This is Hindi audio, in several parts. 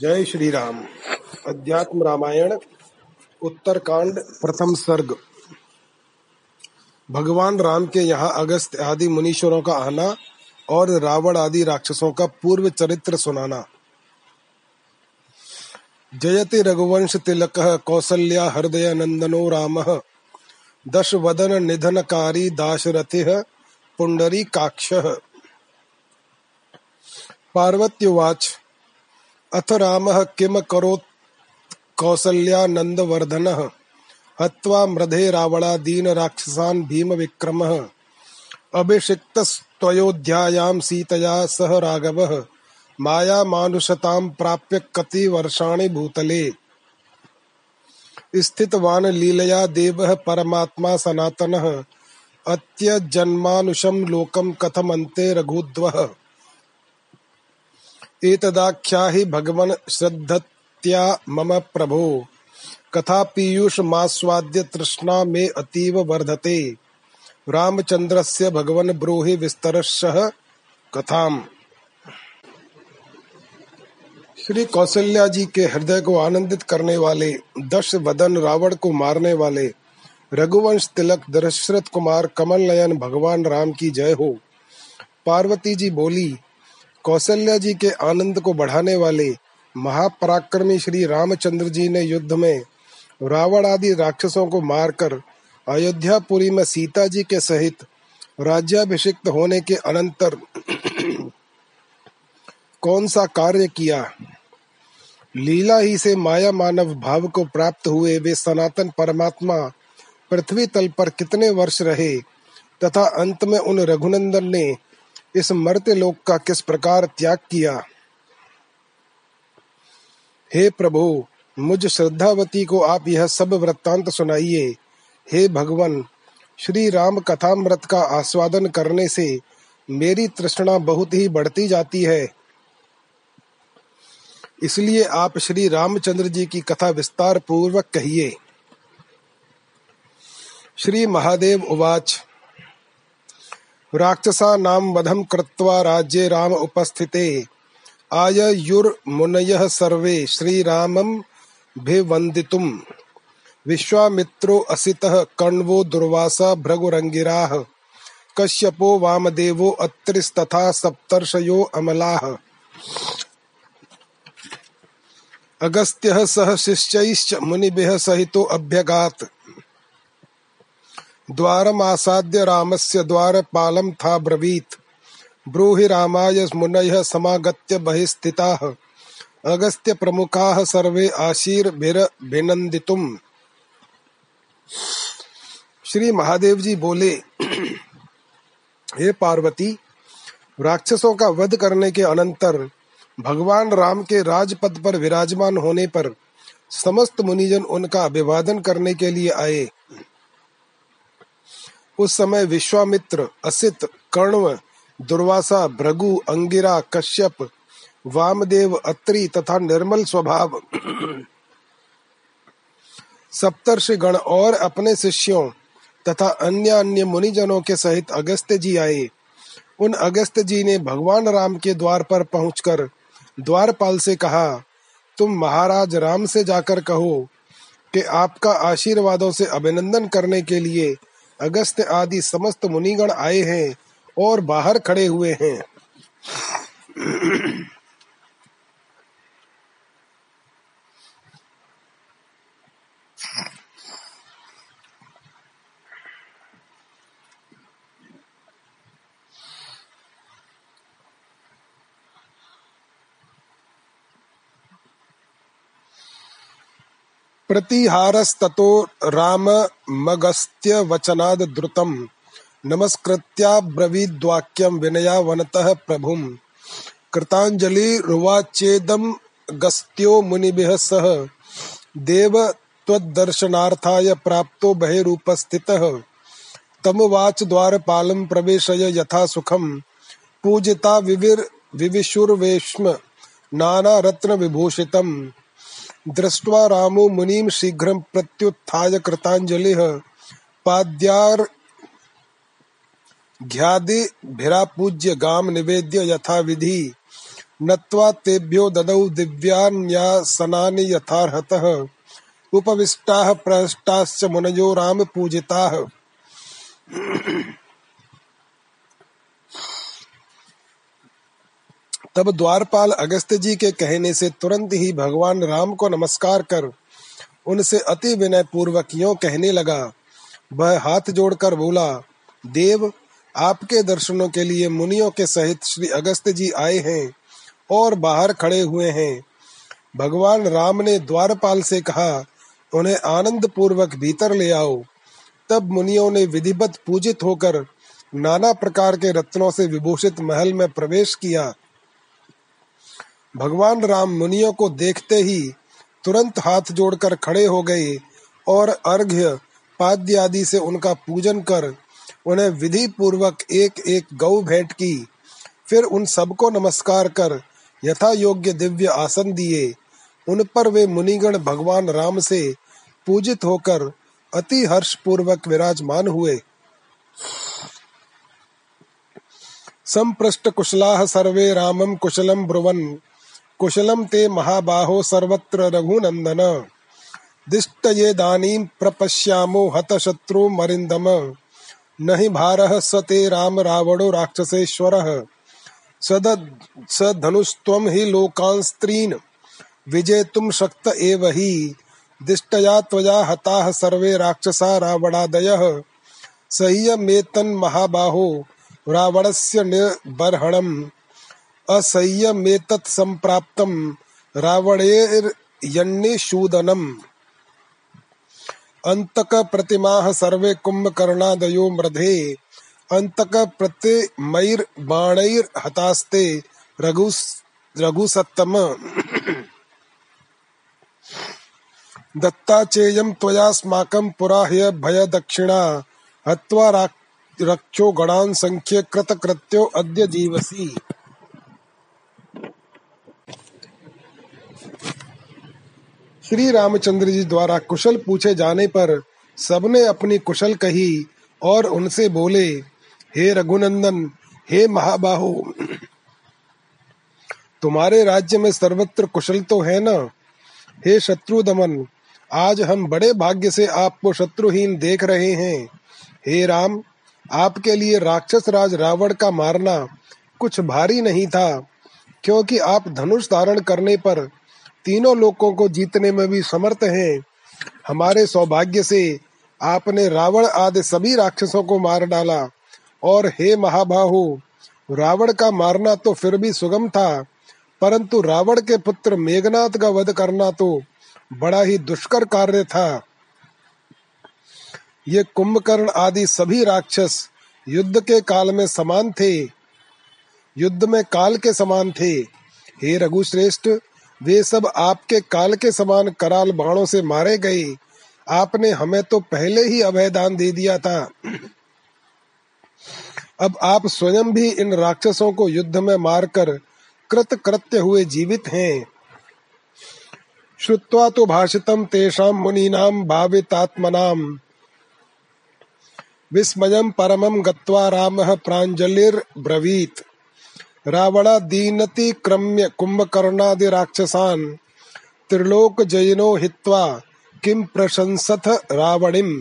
जय श्री राम अध्यात्म रामायण, उत्तरकांड, प्रथम सर्ग। भगवान राम के यहाँ अगस्त आदि मुनीश्वरों का आना और रावण आदि राक्षसों का पूर्व चरित्र सुनाना। जयति रघुवंश तिलक, कौसल्या हृदय नंदनो राम। दश वदन निधनकारी दाशरथि पुंडरी काक्ष। पार्वत्युवाच अथ रामः किम करोत्? कौसल्यानन्दवर्धनः। हत्वा मृधे रावणादीन् राक्षसान् भीमविक्रमः। अभिषिक्तस्त्वयोध्यायां सीतया सह राघवः। मायामानुषतां प्राप्य कति वर्षाणि भूतले। स्थितवान् लीलया देवः परमात्मा सनातनः। अत्यजन्मानुषं लोकं कथमन्ते रघुद्वः। एतदाख्याहि भगवन् श्रद्धत्या मम प्रभो। कथा पीयूष मास्वाद्य तृष्णा मे अतीव वर्धते। रामचंद्रस्य भगवन् ब्रूहि विस्तरशः कथाम। श्री कौशल्या जी के हृदय को आनंदित करने वाले, दश वदन रावण को मारने वाले, रघुवंश तिलक दशरथ कुमार कमल नयन भगवान राम की जय हो। पार्वती जी बोली कौशल्या जी के आनंद को बढ़ाने वाले महापराक्रमी श्री रामचंद्र जी ने युद्ध में रावण आदि राक्षसों को मारकर अयोध्यापुरी में सीता जी के सहित राज्याभिषिक्त होने के अनंतर कौन सा कार्य किया? लीला ही से माया मानव भाव को प्राप्त हुए वे सनातन परमात्मा पृथ्वी तल पर कितने वर्ष रहे? तथा अंत में उन रघुनंदन ने इस मरते लोक का किस प्रकार त्याग किया? हे प्रभु, मुझ श्रद्धावती को आप यह सब वृत्तांत सुनाइए। हे भगवान, श्री राम कथामृत का आस्वादन करने से मेरी तृष्णा बहुत ही बढ़ती जाती है। इसलिए आप श्री रामचंद्र जी की कथा विस्तार पूर्वक कहिए। श्री महादेव उवाच। राक्षसानां वधं कृत्वा राज्ये राम उपस्थिते। आययुर्मुनयः सर्वे श्रीराममभिवन्दितुम् विश्वामित्रो असितः कण्वो दुर्वासा भृगुरङ्गिराः। कश्यपो वामदेवो अत्रिस्तथा सप्तर्षयो अमलाः। अगस्त्यः सह शिष्यैश्च मुनिभिः सहितो अभ्यगात्। द्वारमासाद्य रामस्य द्वारपालं था ब्रवीत्। ब्रूहि रामाय मुनयः समागत्य बहिस्थिताः। अगस्त्य प्रमुखाः सर्वे आशीर्भिरभिनन्दितुम् श्री महादेव जी बोले, हे पार्वती, राक्षसों का वध करने के अनंतर भगवान राम के राजपद पर विराजमान होने पर समस्त मुनिजन उनका अभिवादन करने के लिए आए। उस समय विश्वामित्र, असित कण्व दुर्वासा, भृगु, अंगिरा, कश्यप, वामदेव, अत्रि तथा निर्मल स्वभाव। सप्तर्षि गण और अपने शिष्यों तथा अन्य अन्य मुनिजनों के सहित अगस्त्य जी आए। उन अगस्त्य जी ने भगवान राम के द्वार पर पहुंचकर द्वारपाल से कहा, तुम महाराज राम से जाकर कहो कि आपका आशीर्वादों से अभिनंदन करने के लिए अगस्त आदि समस्त मुनिगण आए हैं और बाहर खड़े हुए हैं। प्रतिहारस्ततो राममगस्त्यवचनाद् नमस्कृत्याब्रवीद्वाक्यं विनयावनतः प्रभुम्। कृताञ्जलिरुवाचेदमगस्त्यो मुनिभिः सह देव त्वद्दर्शनार्थाय प्राप्तो बहिरूपस्थितः। तमुवाच द्वारपालं प्रवेशय यथा सुखम् पूजिता विविर विविशुर्वेश्म। नानारत्नविभूषितम्। दृष्ट्वा रामो मुनिं शीघ्रं प्रत्युत्थाय कृताञ्जलिः। पाद्यार्घ्यादिभिरापूज्य गां निवेद्य यथाविधि। नत्वा तेभ्यो ददौ दिव्यान्यासनानि यथार्हतः। उपविष्टाः प्रहष्टाश्च मुनयो राम तब द्वारपाल अगस्त जी के कहने से तुरंत ही भगवान राम को नमस्कार कर उनसे अति विनय पूर्वक यो कहने लगा, वह हाथ जोड़कर बोला, देव, आपके दर्शनों के लिए मुनियों के सहित श्री अगस्त जी आए हैं और बाहर खड़े हुए हैं। भगवान राम ने द्वारपाल से कहा, उन्हें आनंद पूर्वक भीतर ले आओ। तब मुनियों ने विधिवत पूजित होकर नाना प्रकार के रत्नों से विभूषित महल में प्रवेश किया। भगवान राम मुनियों को देखते ही तुरंत हाथ जोड़कर खड़े हो गए और अर्घ्य, पाद्य आदि से उनका पूजन कर उन्हें विधि पूर्वक एक एक गौ भेंट की। फिर उन सबको नमस्कार कर यथा योग्य दिव्य आसन दिए। उन पर वे मुनिगण भगवान राम से पूजित होकर अति हर्ष पूर्वक विराजमान हुए। संप्रष्ट कुशला सर्वे रामम कुशलम ब्रुवन। कुशलम ते महाबाहो सर्वत्र रघुनंदन दिष्टये दानीं प्रपश्यामो हतशत्रुमरिन्दम न हि भारः स ते राम रावणो राक्षसेश्वरः। स धनुस्त्वं हि लोकांस्त्रीन् विजेतुं शक्त एव हि। दिष्टया त्वया हताः सर्वे राक्षसा रावणादयः। सह्यमेतन्महाबाहो रावणस्य निर्बर्हणम्। असह्यमेतत् सम्प्राप्तं अन्तक प्रतिमाः सर्वे कुम्भकर्णादयो मृधे। अन्तक प्रतिमैर्बाणैर्हतास्ते रघु रघुसत्तम। दत्ता चेयं त्वयास्माकं पुरा ह्यभयदक्षिणा हत्वा रक्षो गणान् संख्ये कृतकृत्यो अद्य जीवसि। श्री रामचंद्र जी द्वारा कुशल पूछे जाने पर सबने अपनी कुशल कही और उनसे बोले, हे रघुनंदन, हे महाबाहो, तुम्हारे राज्य में सर्वत्र कुशल तो है न? हे शत्रु दमन, आज हम बड़े भाग्य से आपको शत्रुहीन देख रहे हैं। हे राम, आपके लिए राक्षस राज रावण का मारना कुछ भारी नहीं था, क्योंकि आप धनुष धारण करने पर तीनों लोकों को जीतने में भी समर्थ हैं। हमारे सौभाग्य से आपने रावण आदि सभी राक्षसों को मार डाला। और हे महाबाहु, रावण का मारना तो फिर भी सुगम था, परंतु रावण के पुत्र मेघनाथ का वध करना तो बड़ा ही दुष्कर कार्य था। ये कुंभकर्ण आदि सभी राक्षस युद्ध के काल में समान थे। युद्ध में काल के समान थे। हे रघुश्रेष्ठ वे सब आपके काल के समान कराल बाणों से मारे गए आपने हमें तो पहले ही अभयदान दे दिया था। अब आप स्वयं भी इन राक्षसों को युद्ध में मारकर कृत कृत्य हुए जीवित हैं। श्रुत्वा तो भाषितम तेषाम मुनीनाम भावितात्मनाम। विस्मयम परमम गत्वा रामः प्राञ्जलिर्ब्रवीत्। रावणादीनतिक्रम्य कुम्भकर्णादिराक्षसान् त्रिलोकजयिनो हित्वा किं प्रशंसथ रावणिम्।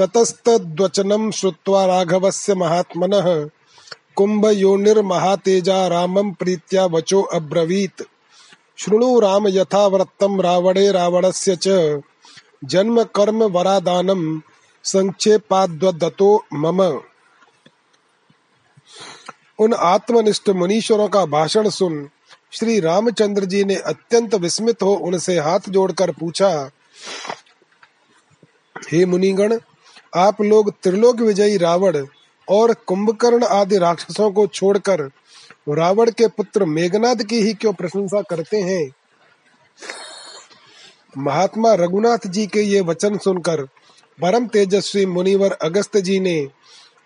ततस्तद्वचनं श्रुत्वा राघवस्य महात्मनः कुम्भयोनिर्महातेजा रामं प्रीत्या वचो अब्रवीत्। शृणु राम यथा वृत्तं रावणे रावणस्य च। जन्म कर्म वरादानं संक्षेपाद्वदतो मम। उन आत्मनिष्ठ मुनीश्वरों का भाषण सुन श्री रामचंद्र जी ने अत्यंत विस्मित हो उनसे हाथ जोड़कर पूछा, हे मुनिगण, आप लोग त्रिलोक विजयी रावण और कुंभकर्ण आदि राक्षसों को छोड़कर रावण के पुत्र मेघनाद की ही क्यों प्रशंसा करते हैं? महात्मा रघुनाथ जी के ये वचन सुनकर परम तेजस्वी मुनिवर अगस्त जी ने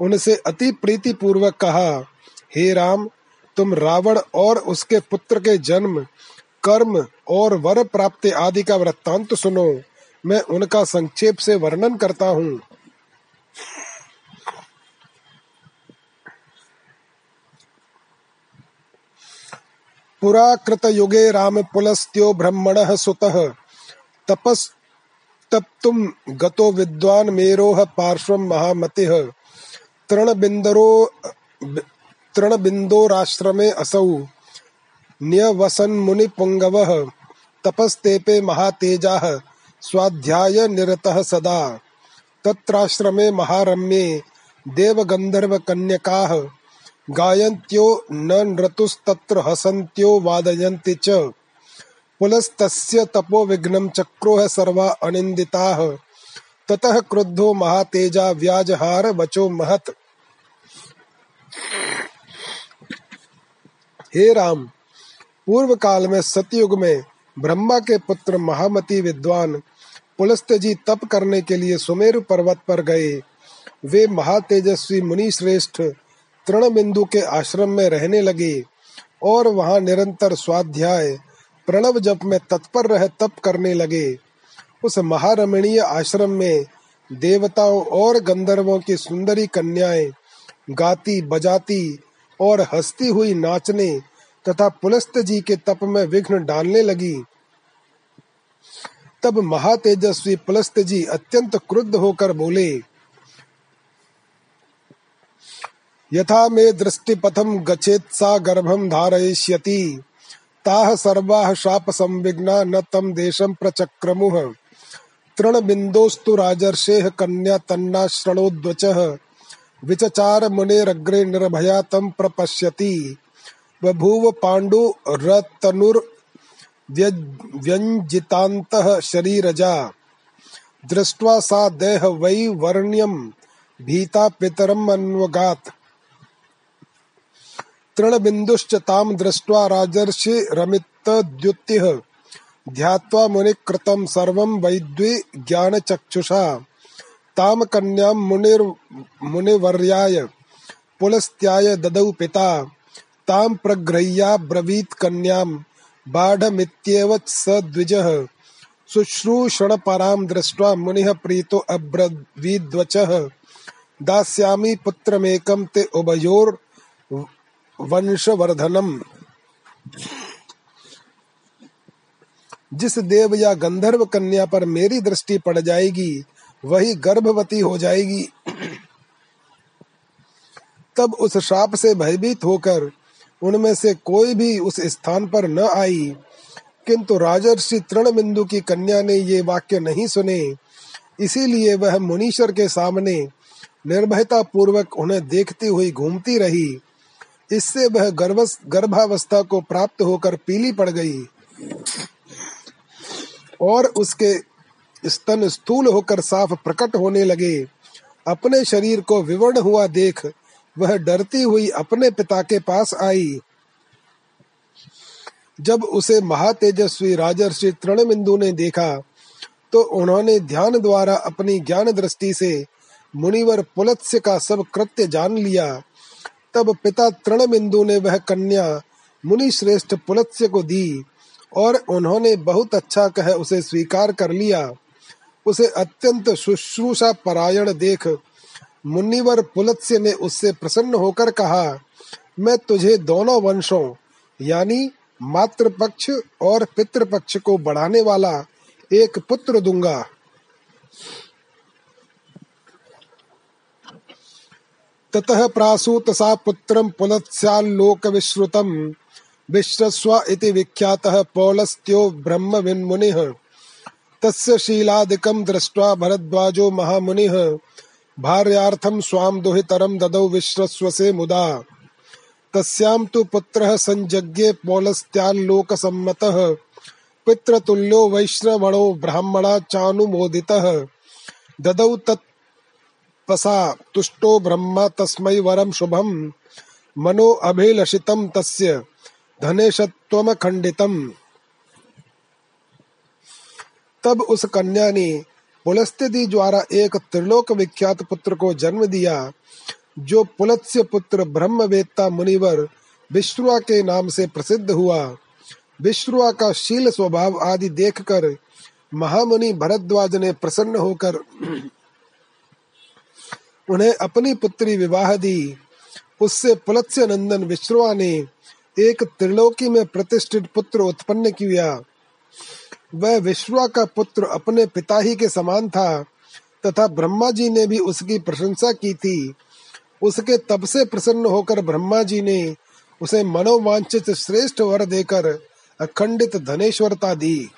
उनसे अति प्रीति पूर्वक कहा हे राम, तुम रावण और उसके पुत्र के जन्म, कर्म और वर प्राप्ति आदि का वृत्तांत सुनो। मैं उनका संक्षेप से वर्णन करता हूँ। पुराकृतयुगे रामपुलस्त्यो ब्रह्मणः सुतः तपस्तप्तुं गतो विद्वान् मेरोः पार्श्वं महामतिः, तृणबिन्दरो तृणबिन्दोराश्रमे असौ। न्यवसन्मुनिपुङ्गवः तपस्तेपे महातेजाः स्वाध्यायनिरतः सदा। तत्राश्रमे महारम्ये देवगन्धर्वकन्यकाः गायन्त्यो न नृतुस्तत्र हसन्त्यो वादयन्ति च। पुलस्तस्य तपोविघ्नं चक्रोः सर्वा अनिन्दिताः। ततः क्रुद्धो महातेजा व्याजहार वचो महत्। हे राम पूर्व काल में सतयुग में ब्रह्मा के पुत्र महामती विद्वान पुलस्त जी तप करने के लिए सुमेरु पर्वत पर गए। वे महातेजस्वी मुनि श्रेष्ठ तृण बिंदु के आश्रम में रहने लगे और वहाँ निरंतर स्वाध्याय, प्रणव जप में तत्पर रह तप करने लगे। उस महारमणीय आश्रम में देवताओं और गंधर्वों की सुंदरी कन्याएँ गाती, बजाती और हंसती हुई नाचने तथा पुलस्त जी के तप में विघ्न डालने लगी। तब महातेजस्वी पुलस्त जी अत्यंत क्रुद्ध होकर बोले, यथा मे दृष्टिपथम गच्छेत सा गर्भम धारयिष्यति। ताः सर्वाः शाप संविघ्ना न तम देशम प्रचक्रमुः। तृण बिंदोस्तु राजर्षेः कन्या तन्ना शृणोद्वचः विचचार मुनेरग्रे निर्भया तम प्रपश्यति। बभूव पाण्डु रतनुर व्यञ्जितान्तः शरीरजा। दृष्ट्वा सा देह वै वर्ण्यं भीता पितरम् अन्वगात्। तृणबिन्दुश्च तां दृष्ट्वा राजर्षि रमितद्युतिः ध्यात्वा मुनिकृतं सर्वं वैद्वी ज्ञानचक्षुषा। तां कन्यां मुनिर्, मुनिवर्याय, पुलस्त्याय ददौ पिता, तां प्रगृह्या ब्रवीत् कन्यां, बाढमित्येव स द्विजः। शुश्रूषणपरां दृष्ट्वा मुनिः प्रीतो अब्रवीद्वचः। दास्यामि पुत्रमेकं ते उभयोर् वंशवर्धनम। जिस देव या गंधर्व कन्या पर मेरी दृष्टि पड़ जाएगी वही गर्भवती हो जाएगी। तब उस शाप से भयभीत होकर उनमें से कोई भी उस स्थान पर न आई। किंतु राजर्षि तृणबिंदु की कन्या ने ये वाक्य नहीं सुने। इसीलिए वह मुनीश्वर के सामने निर्भयता पूर्वक उन्हें देखती हुई घूमती रही। इससे वह गर्भावस्था को प्राप्त होकर पीली पड़ गई। और उसके स्तन स्थूल होकर साफ़ प्रकट होने लगे। अपने शरीर को विवर्ण हुआ देख, वह डरती हुई अपने पिता के पास आई। जब उसे महातेजस्वी राजर्षि तृणबिंदु ने देखा तो उन्होंने ध्यान द्वारा अपनी ज्ञान दृष्टि से मुनिवर पुलत्स्य का सब कृत्य जान लिया। तब पिता तृणबिंदु ने वह कन्या मुनि श्रेष्ठ पुलत्स्य को दी और उन्होंने बहुत अच्छा कह उसे स्वीकार कर लिया। उसे अत्यंत शुश्रूषा परायण देख मुनिवर पुलत्स्य ने उससे प्रसन्न होकर कहा, मैं तुझे दोनों वंशों, यानी मातृपक्ष और पितृपक्ष को बढ़ाने वाला एक पुत्र दूँगा। ततः प्रासूत सा पुत्रं पुलत्स्याल्लोकविश्रुतं विश्रस्व इति विख्यातः पौलस्त्यो ब्रह्मविन्मुनिः। तस्य शीलादिकं दृष्ट्वा भरद्वाजो महामुनिः, भार्यार्थं स्वां दुहितरं ददौ विश्रस्वसे मुदा। तस्यां तु पुत्रः संजज्ञे पौलस्त्याल्लोकसम्मतः, पितृतुल्यो वैश्रवणो ब्राह्मणा चानुमोदितः। ददौ तत् तपसा तुष्टो ब्रह्म तस्मै वरम शुभम मनो अभिलषितम तस्य धनेशत्वम खंडितम तब उस कन्या ने पुलस्त्य द्वारा एक त्रिलोक विख्यात पुत्र को जन्म दिया, जो पुलत्स्य पुत्र ब्रह्मवेत्ता मुनिवर विश्रुआ के नाम से प्रसिद्ध हुआ। विश्रुआ का शील स्वभाव आदि देखकर महामुनि भरद्वाज ने प्रसन्न होकर उन्हें अपनी पुत्री विवाह दी। उससे पुलत्स्य नंदन विश्रवा ने एक त्रिलोकी में प्रतिष्ठित पुत्र उत्पन्न किया। वह विश्वा का पुत्र अपने पिता ही के समान था, तथा ब्रह्मा जी ने भी उसकी प्रशंसा की थी। उसके तब से प्रसन्न होकर ब्रह्मा जी ने उसे मनोवांचित श्रेष्ठ वर देकर अखंडित धनेश्वरता दी।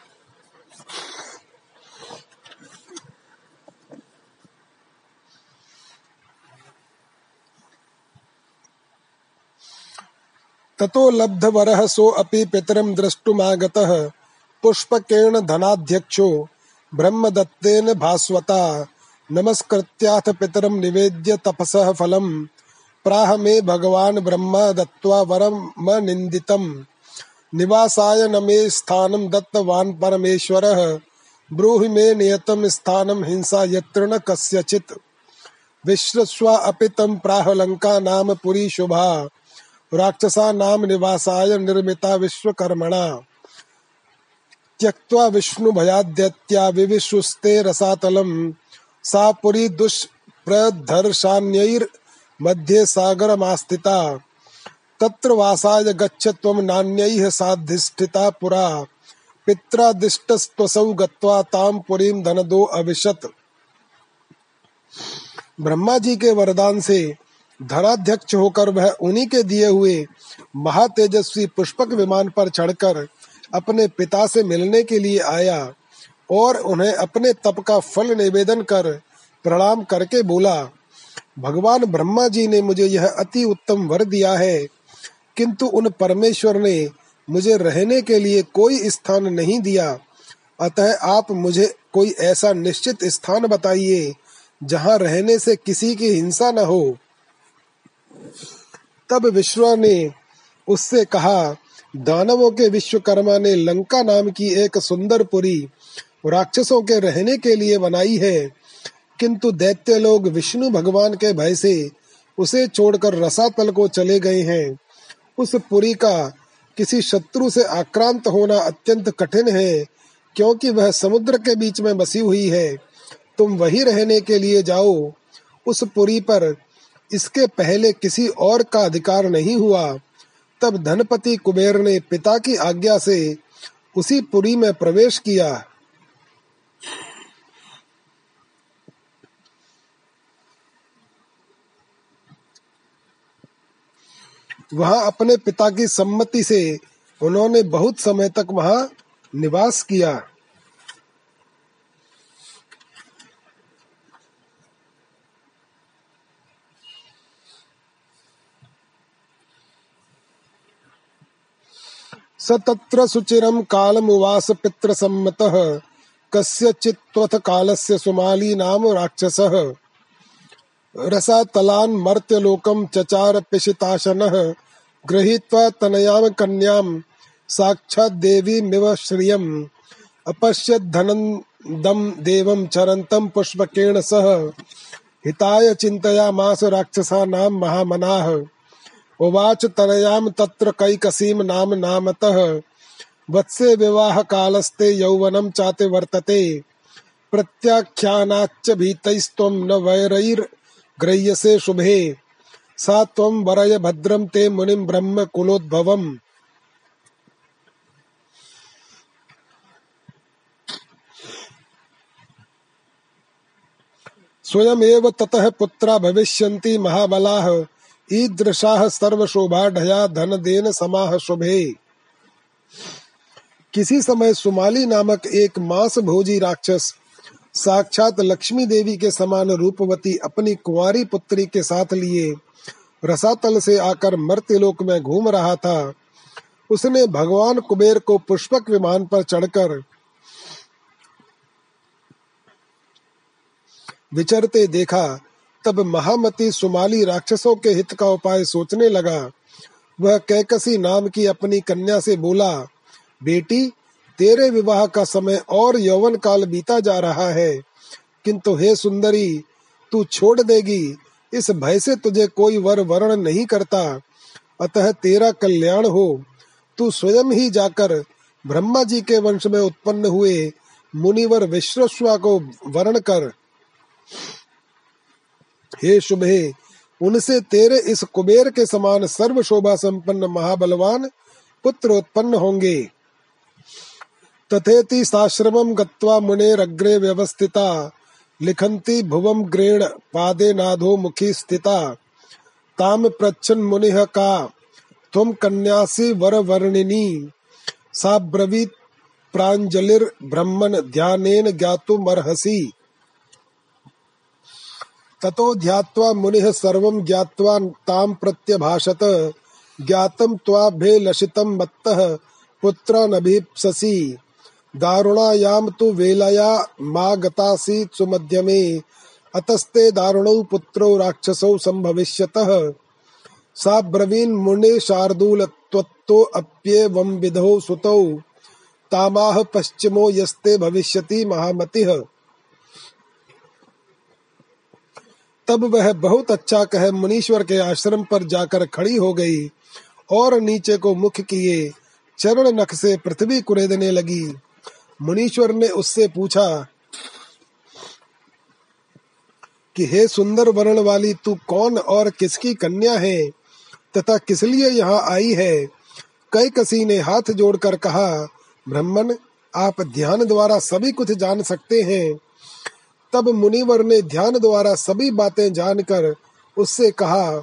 ततो लब्धवरः सोऽपि पितरं द्रष्टुमागतः। पुष्पकेण धनाध्यक्षो, ब्रह्मदत्तेन भास्वता, नमस्कृत्याथ पितरं निवेद्य तपसः फलम्, प्राह मे भगवान् ब्रह्म दत्त्वा वरमनिन्दितम् निवासाय न मे स्थानं दत्तवान् परमेश्वरः, ब्रूहि मे नियतं स्थानं हिंसा यत्र न कस्यचित्। विश्वस्वा अपि तं प्राह लङ्का नाम पुरी शुभा, राक्षसा नाम निवासाय निर्मिता विश्वकर्मणा। त्यक्त्वा विष्णु भयाद्यत्या विविशुस्ते रसातलम। सा पुरी दुष्प्रधर्षान्यैर् मध्ये सागरमास्थिता। तत्र वासाय गच्छ त्वं नान्यैः साधिष्ठिता पुरा। पित्रादिष्टस्त्वसौ गत्वा ताम पुरीं धनदो अविशत। ब्रह्मा जी के वरदान से धनाध्यक्ष होकर वह उन्हीं के दिए हुए महातेजस्वी पुष्पक विमान पर चढ़कर अपने पिता से मिलने के लिए आया और उन्हें अपने तप का फल निवेदन कर प्रणाम करके बोला, भगवान ब्रह्मा जी ने मुझे यह अति उत्तम वर दिया है, किंतु उन परमेश्वर ने मुझे रहने के लिए कोई स्थान नहीं दिया। अतः आप मुझे कोई ऐसा निश्चित स्थान बताइए, जहाँ रहने से किसी की हिंसा न हो। तब विश्व ने उससे कहा दानवों के विश्वकर्मा ने लंका नाम की एक सुंदर पुरी राक्षसों के रहने के लिए बनाई है। किंतु दैत्य लोग विष्णु भगवान के भय से उसे छोड़कर रसातल को चले गए हैं। उस पुरी का किसी शत्रु से आक्रांत होना अत्यंत कठिन है, क्योंकि वह समुद्र के बीच में बसी हुई है। तुम वही रहने के लिए जाओ। उस पुरी पर इसके पहले किसी और का अधिकार नहीं हुआ। तब धनपति कुबेर ने पिता की आज्ञा से उसी पुरी में प्रवेश किया। वहाँ अपने पिता की सम्मति से उन्होंने बहुत समय तक वहाँ निवास किया। स तत्र शुचिरं कालमुवास पितृसम्मतः। कस्यचित्त्वथ कालस्य सुमाली नाम राक्षसः। रसातलान् मर्त्यलोकं चचार पिशिताशनः गृहीत्वा तनयां कन्यां साक्षाद्देवीमिव श्रियम्। अपश्यद्धनन्दं देवं चरन्तं पुष्पकेण सह। हिताय चिन्तयामास राक्षसानां महामनाः। उवाच तनयाम तत्र कैकसीम नाम नामतः। वत्से विवाह कालस्ते यौवनम चाते वर्तते। प्रत्याख्यानाच्च भीतैस्त्वं न वैरैर्गृह्यसे शुभे। सा त्वं वरय भद्रं ते मुनिं ब्रह्म कुलोद्भवम्। स्वयमेव ततः पुत्रा भविष्यन्ति महाबलाः। ईदृशाह ढया धन देन समाह शुभे किसी समय सुमाली नामक एक मांस भोजी राक्षस, साक्षात लक्ष्मी देवी के समान रूपवती अपनी कुंवारी पुत्री के साथ लिए रसातल से आकर मर्त्यलोक में घूम रहा था। उसने भगवान कुबेर को पुष्पक विमान पर चढ़कर विचरते देखा तब महामती सुमाली राक्षसों के हित का उपाय सोचने लगा। वह कैकसी नाम की अपनी कन्या से बोला, बेटी, तेरे विवाह का समय और यौवन काल बीता जा रहा है। किंतु हे सुंदरी, तू छोड़ देगी। इस भय से तुझे कोई वर वर्ण नहीं करता। अतः तेरा कल्याण हो। तू स्वयं ही जाकर ब्रह्मा जी के वंश में उत्पन्न हुए मुनिवर विश्वस्वा को वर्ण कर। हे शुभे उनसे तेरे इस कुबेर के समान सर्व शोभा संपन्न महाबलवान पुत्र उत्पन्न होंगे। तथेति साश्रमं गत्वा मुनेरग्रे व्यवस्थिता, लिखन्ति भुवम ग्रेण पादे नाधो मुखी स्थिता। ताम प्रच्छन मुनिः का तुम कन्यासी वर वर्णिनी। सा ब्रवीत प्राञ्जलिर्ब्रह्मन् ध्यानेन ज्ञातुमर्हसि। ततो ध्यात्वा मुनिः सर्वं ज्ञात्वा तां प्रत्यभाषत, ज्ञातं त्वाभ्यलषितं मत्तः, पुत्रानभीप्ससि। दारुणायाम तु वेलया मा गतासी सुमध्यमे, अतस्ते दारुणौ पुत्रौ राक्षसौ संभविष्यतः सा ब्रवीन मुने शार्दूल त्वत्तो अप्येवं विधौ सुतौ, तामाह पश्चिमो यस्ते भविष्यति महामतिः। तब वह बहुत अच्छा कह मुनीश्वर के आश्रम पर जाकर खड़ी हो गई और नीचे को मुख किए, चरण नख से पृथ्वी कुरेदने लगी। मुनीश्वर ने उससे पूछा, कि हे सुंदर वर्ण वाली, तू कौन और किसकी कन्या है? तथा किस लिए यहाँ आई है? कई कसी ने हाथ जोड़कर कहा, ब्रह्मन, आप ध्यान द्वारा सभी कुछ जान सकते हैं। तब मुनिवर ने ध्यान द्वारा सभी बातें जानकर उससे कहा,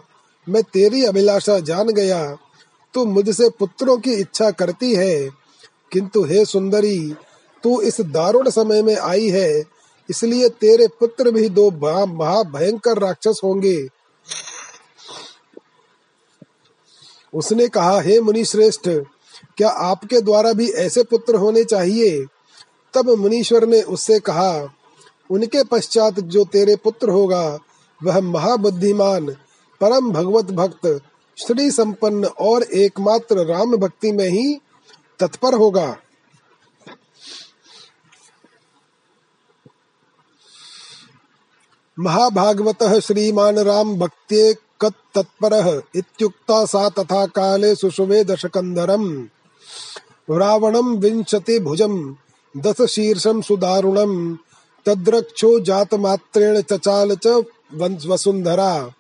मैं तेरी अभिलाषा जान गया। तू मुझसे पुत्रों की इच्छा करती है। किंतु हे सुंदरी, तू इस दारुण समय में आई है। इसलिए तेरे पुत्र भी दो महाभयंकर राक्षस होंगे। उसने कहा, हे मुनि श्रेष्ठ क्या आपके द्वारा भी ऐसे पुत्र होने चाहिए? तब मुनीश्वर ने उससे कहा उनके पश्चात जो तेरे पुत्र होगा, वह महाबुद्धिमान, परम भगवत भक्त, श्री संपन्न और एकमात्र राम भक्ति में ही तत्पर होगा। महाभागवतः श्रीमान राम भक्त्ये तत्पर इत्युक्ता सा तथा काले सुषुवे दशकन्धरम् रावणं विंशति भुजम दस शीर्षम सुदारुणं तद्रक्षो जातमात्रेण चचाल च वसुन्धरा।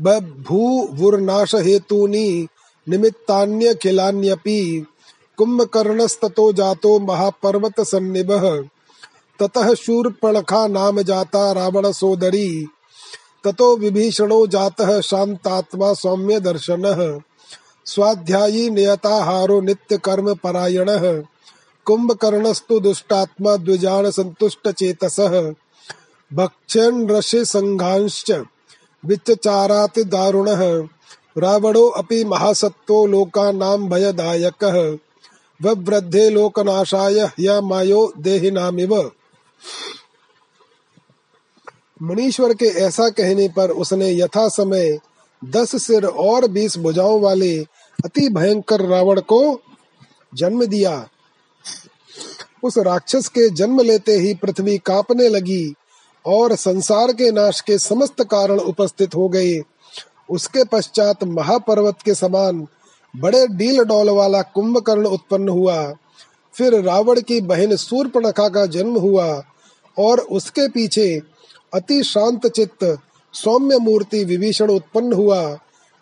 बभूवुर्नाश हेतूनि निमित्तान्यखिलान्यपि कुम्भकर्णस्ततो जातो महापर्वत सन्निभः ततः शूर्पणखा नाम जाता रावण सोदरी। ततो विभीषणो जातः शांतात्मा सौम्य दर्शन स्वाध्यायी नियताहारो नित्य कर्म परायण कुंभकर्णस्तु दुष्टात्मा द्विजान संतुष्ट चेतस भक्षण ऋषि संघांश्च विच्चाराति दारुणः। रावणो अपि महासत्तो लोकानां भयदायकः। वृद्धे लोकनाशाय ह्यमायो देहिनामिव। मुनीश्वर के ऐसा कहने पर उसने यथा समय दस सिर और बीस भुजाओं वाले अति भयंकर रावण को जन्म दिया। उस राक्षस के जन्म लेते ही पृथ्वी कांपने लगी और संसार के नाश के समस्त कारण उपस्थित हो गए। उसके पश्चात महापर्वत के समान बड़े डील डोल वाला कुंभकर्ण उत्पन्न हुआ। फिर रावण की बहन सूर्पणखा का जन्म हुआ और उसके पीछे अति शांत चित्त, सौम्य मूर्ति विभीषण उत्पन्न हुआ,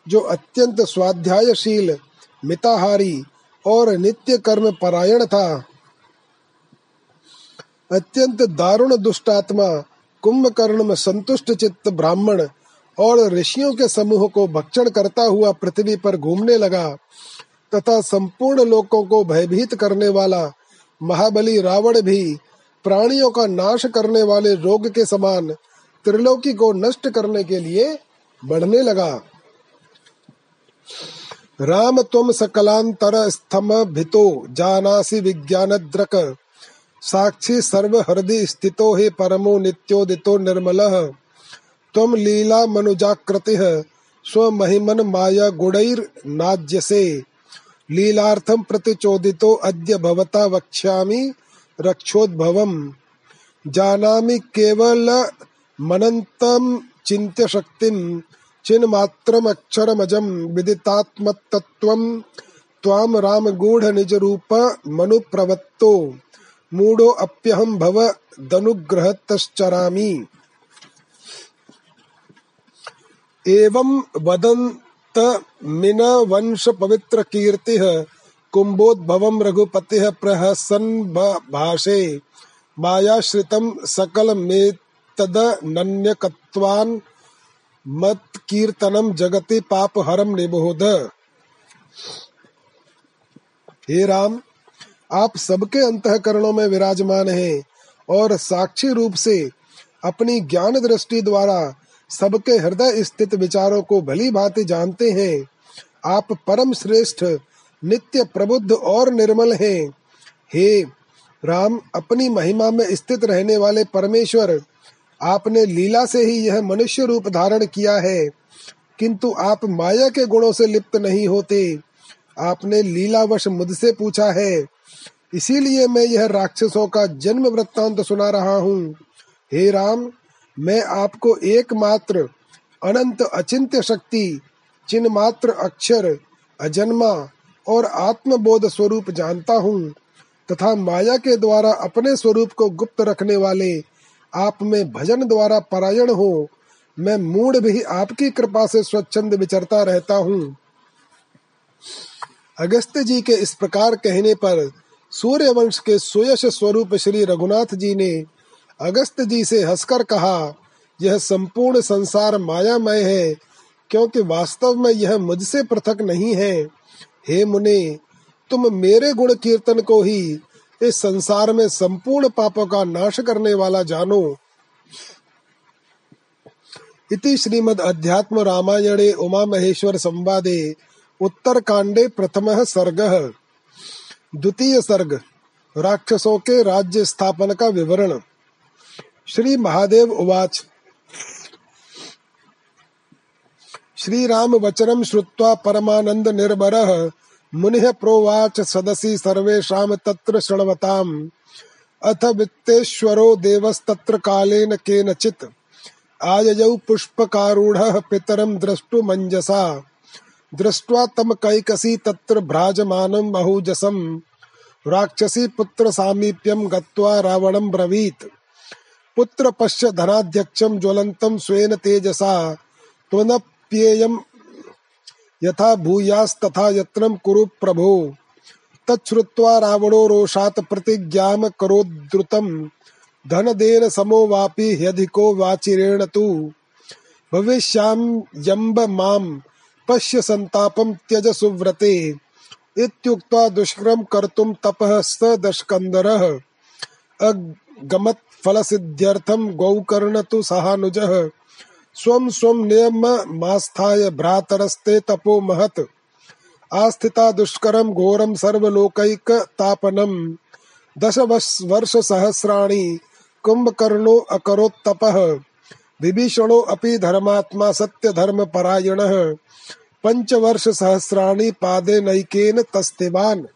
जो अत्यंत स्वाध्यायशील, मिताहारी और नित्य कर्म परायण था। अत्यंत दारुण दुष्टात्मा, कुंभकर्ण में संतुष्ट चित्त ब्राह्मण और ऋषियों के समूह को भक्षण करता हुआ पृथ्वी पर घूमने लगा, तथा संपूर्ण लोकों को भयभीत करने वाला महाबली रावण भी प्राणियों का नाश करने वाले रोग के समान त्रिलोकी को नष्ट करने के लिए बढ़ने लगा। राम तुम सकलांतर स्तम भितो, जानासी विज्ञान द्रक साक्षी सर्व हृदय स्थितो हे परमो नित्योदितो निर्मल। तुम लीला मनुजाकृति, स्वमहिमन माया गुणैर नाज्यसे। लीलार्थम प्रतिचोदितो अद्य भवता वक्ष्यामि रक्षोद्भवम्। जानामि केवल मनन्तम चिन्त्य शक्तिं चिन्मात्रमक्षरमजं विदितात्मतत्त्वं। त्वां राम गूढ़ निज रूप मनु प्रवत्तो मूढ़ो अप्यहम भव दनुग्रहतश्चरामि। एवं वदन्त मिन वंश पवित्र कीर्ति कुंभोद्भवम रघुपति प्रहसन भाषे मायाश्रितम सकल मेतद नन्यकत्वान मत कीर्तनम जगति पाप हरम निबोध। हे राम आप सबके अंतकरणों में विराजमान हैं और साक्षी रूप से अपनी ज्ञान दृष्टि द्वारा सबके हृदय स्थित विचारों को भली भांति जानते हैं। आप परम श्रेष्ठ, नित्य प्रबुद्ध और निर्मल हैं। हे राम, अपनी महिमा में स्थित रहने वाले परमेश्वर, आपने लीला से ही यह मनुष्य रूप धारण किया है। किंतु आप माया के गुणों से लिप्त नहीं होते। आपने लीलावश मुझसे पूछा है इसीलिए मैं यह राक्षसों का जन्म वृत्तांत सुना रहा हूँ। हे राम, मैं आपको एकमात्र अनंत अचिंत्य शक्ति चिन्ह मात्र अक्षर, अजन्मा और आत्मबोध स्वरूप जानता हूँ तथा माया के द्वारा अपने स्वरूप को गुप्त रखने वाले आप में भजन द्वारा परायण हो, मैं मूड भी आपकी कृपा से स्वच्छंद विचरता रहता हूँ। अगस्त जी के इस प्रकार कहने पर सूर्य वंश के सुयश स्वरूप श्री रघुनाथ जी ने अगस्त जी से हंसकर कहा, यह संपूर्ण संसार मायामय है, क्योंकि वास्तव में यह मुझसे पृथक नहीं है। हे मुने, तुम मेरे गुण कीर्तन को ही इस संसार में संपूर्ण पापों का नाश करने वाला जानो। इति श्रीमद् अध्यात्म रामायणे उमा महेश्वर संवादे उत्तर कांडे प्रथम सर्ग। द्वितीय सर्ग, राक्षसों के राज्य स्थापन का विवरण। श्री महादेव उवाच। श्री राम वचनम श्रुत्वा परमानंद निर्भर मुनि प्रोवाच सदसी सर्वेषां तत्र शृण्वताम्। अथ वित्तेश्वरो देवस्तत्र कालेन केनचित्। आययौ पुष्पकारूढः पितरं द्रष्टुमञ्जसा। दृष्ट्वा तम कैकसी तत्र भ्राजमानं बहुजसं। राक्षसी पुत्र सामीप्यं गत्वा रावणं ब्रवीत्। पुत्र पश्य धनाध्यक्षं ज्वलन्तं स्वेन तेजसा। त्वनप्येयं यथा भूयास्तथा यत्नं कुरु प्रभो। तच्छ्रुत्वा रावणो रोषात् प्रतिज्ञां करोद्रुतं धनदेन समो वापि ह्यधिको वाचिरेण तु। भविष्याम्यम्ब माँ पश्य संतापं त्यज सुव्रते इत्युक्त्वा दुष्कर्म कर्तुं तपः स दशकन्दरः। अगमत् फलसिद्ध्यर्थं गौकर्ण तु सहानुजः। स्वं स्वं नियममास्थाय भ्रातरस्ते तपो महत्। आस्थिता दुष्करं दश वर्ष सहस्राणि कुंभकर्णो अकरोत्तपः। विभीषणो अपि धर्मात्मा सत्य धर्म परायणः। पंचवर्ष सहस्राणि पादे नैकेन तस्तिवान।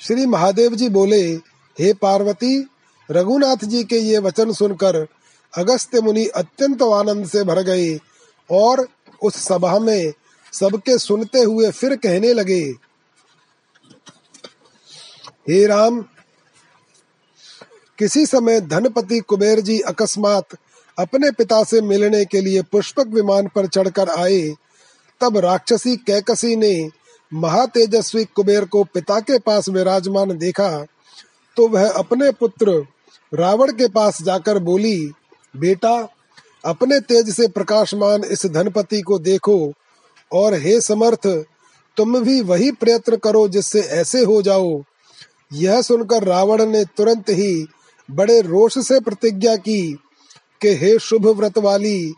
श्री महादेव जी बोले, हे पार्वती रघुनाथ जी के ये वचन सुनकर अगस्त्य मुनि अत्यंत आनंद से भर गए और उस सभा में सबके सुनते हुए फिर कहने लगे, हे राम किसी समय धनपति कुबेर जी अकस्मात अपने पिता से मिलने के लिए पुष्पक विमान पर चढ़कर आए, तब राक्षसी कैकसी ने महातेजस्वी कुबेर को पिता के पास विराजमान देखा तो वह अपने पुत्र रावण के पास जाकर बोली, बेटा, अपने तेज से प्रकाशमान इस धनपति को देखो, और हे समर्थ, तुम भी वही प्रयत्न करो जिससे ऐसे हो जाओ। यह सुनकर रावण ने तुरंत ही बड़े रोष से प्रतिज्ञा की कि हे शुभ व्रत वाली,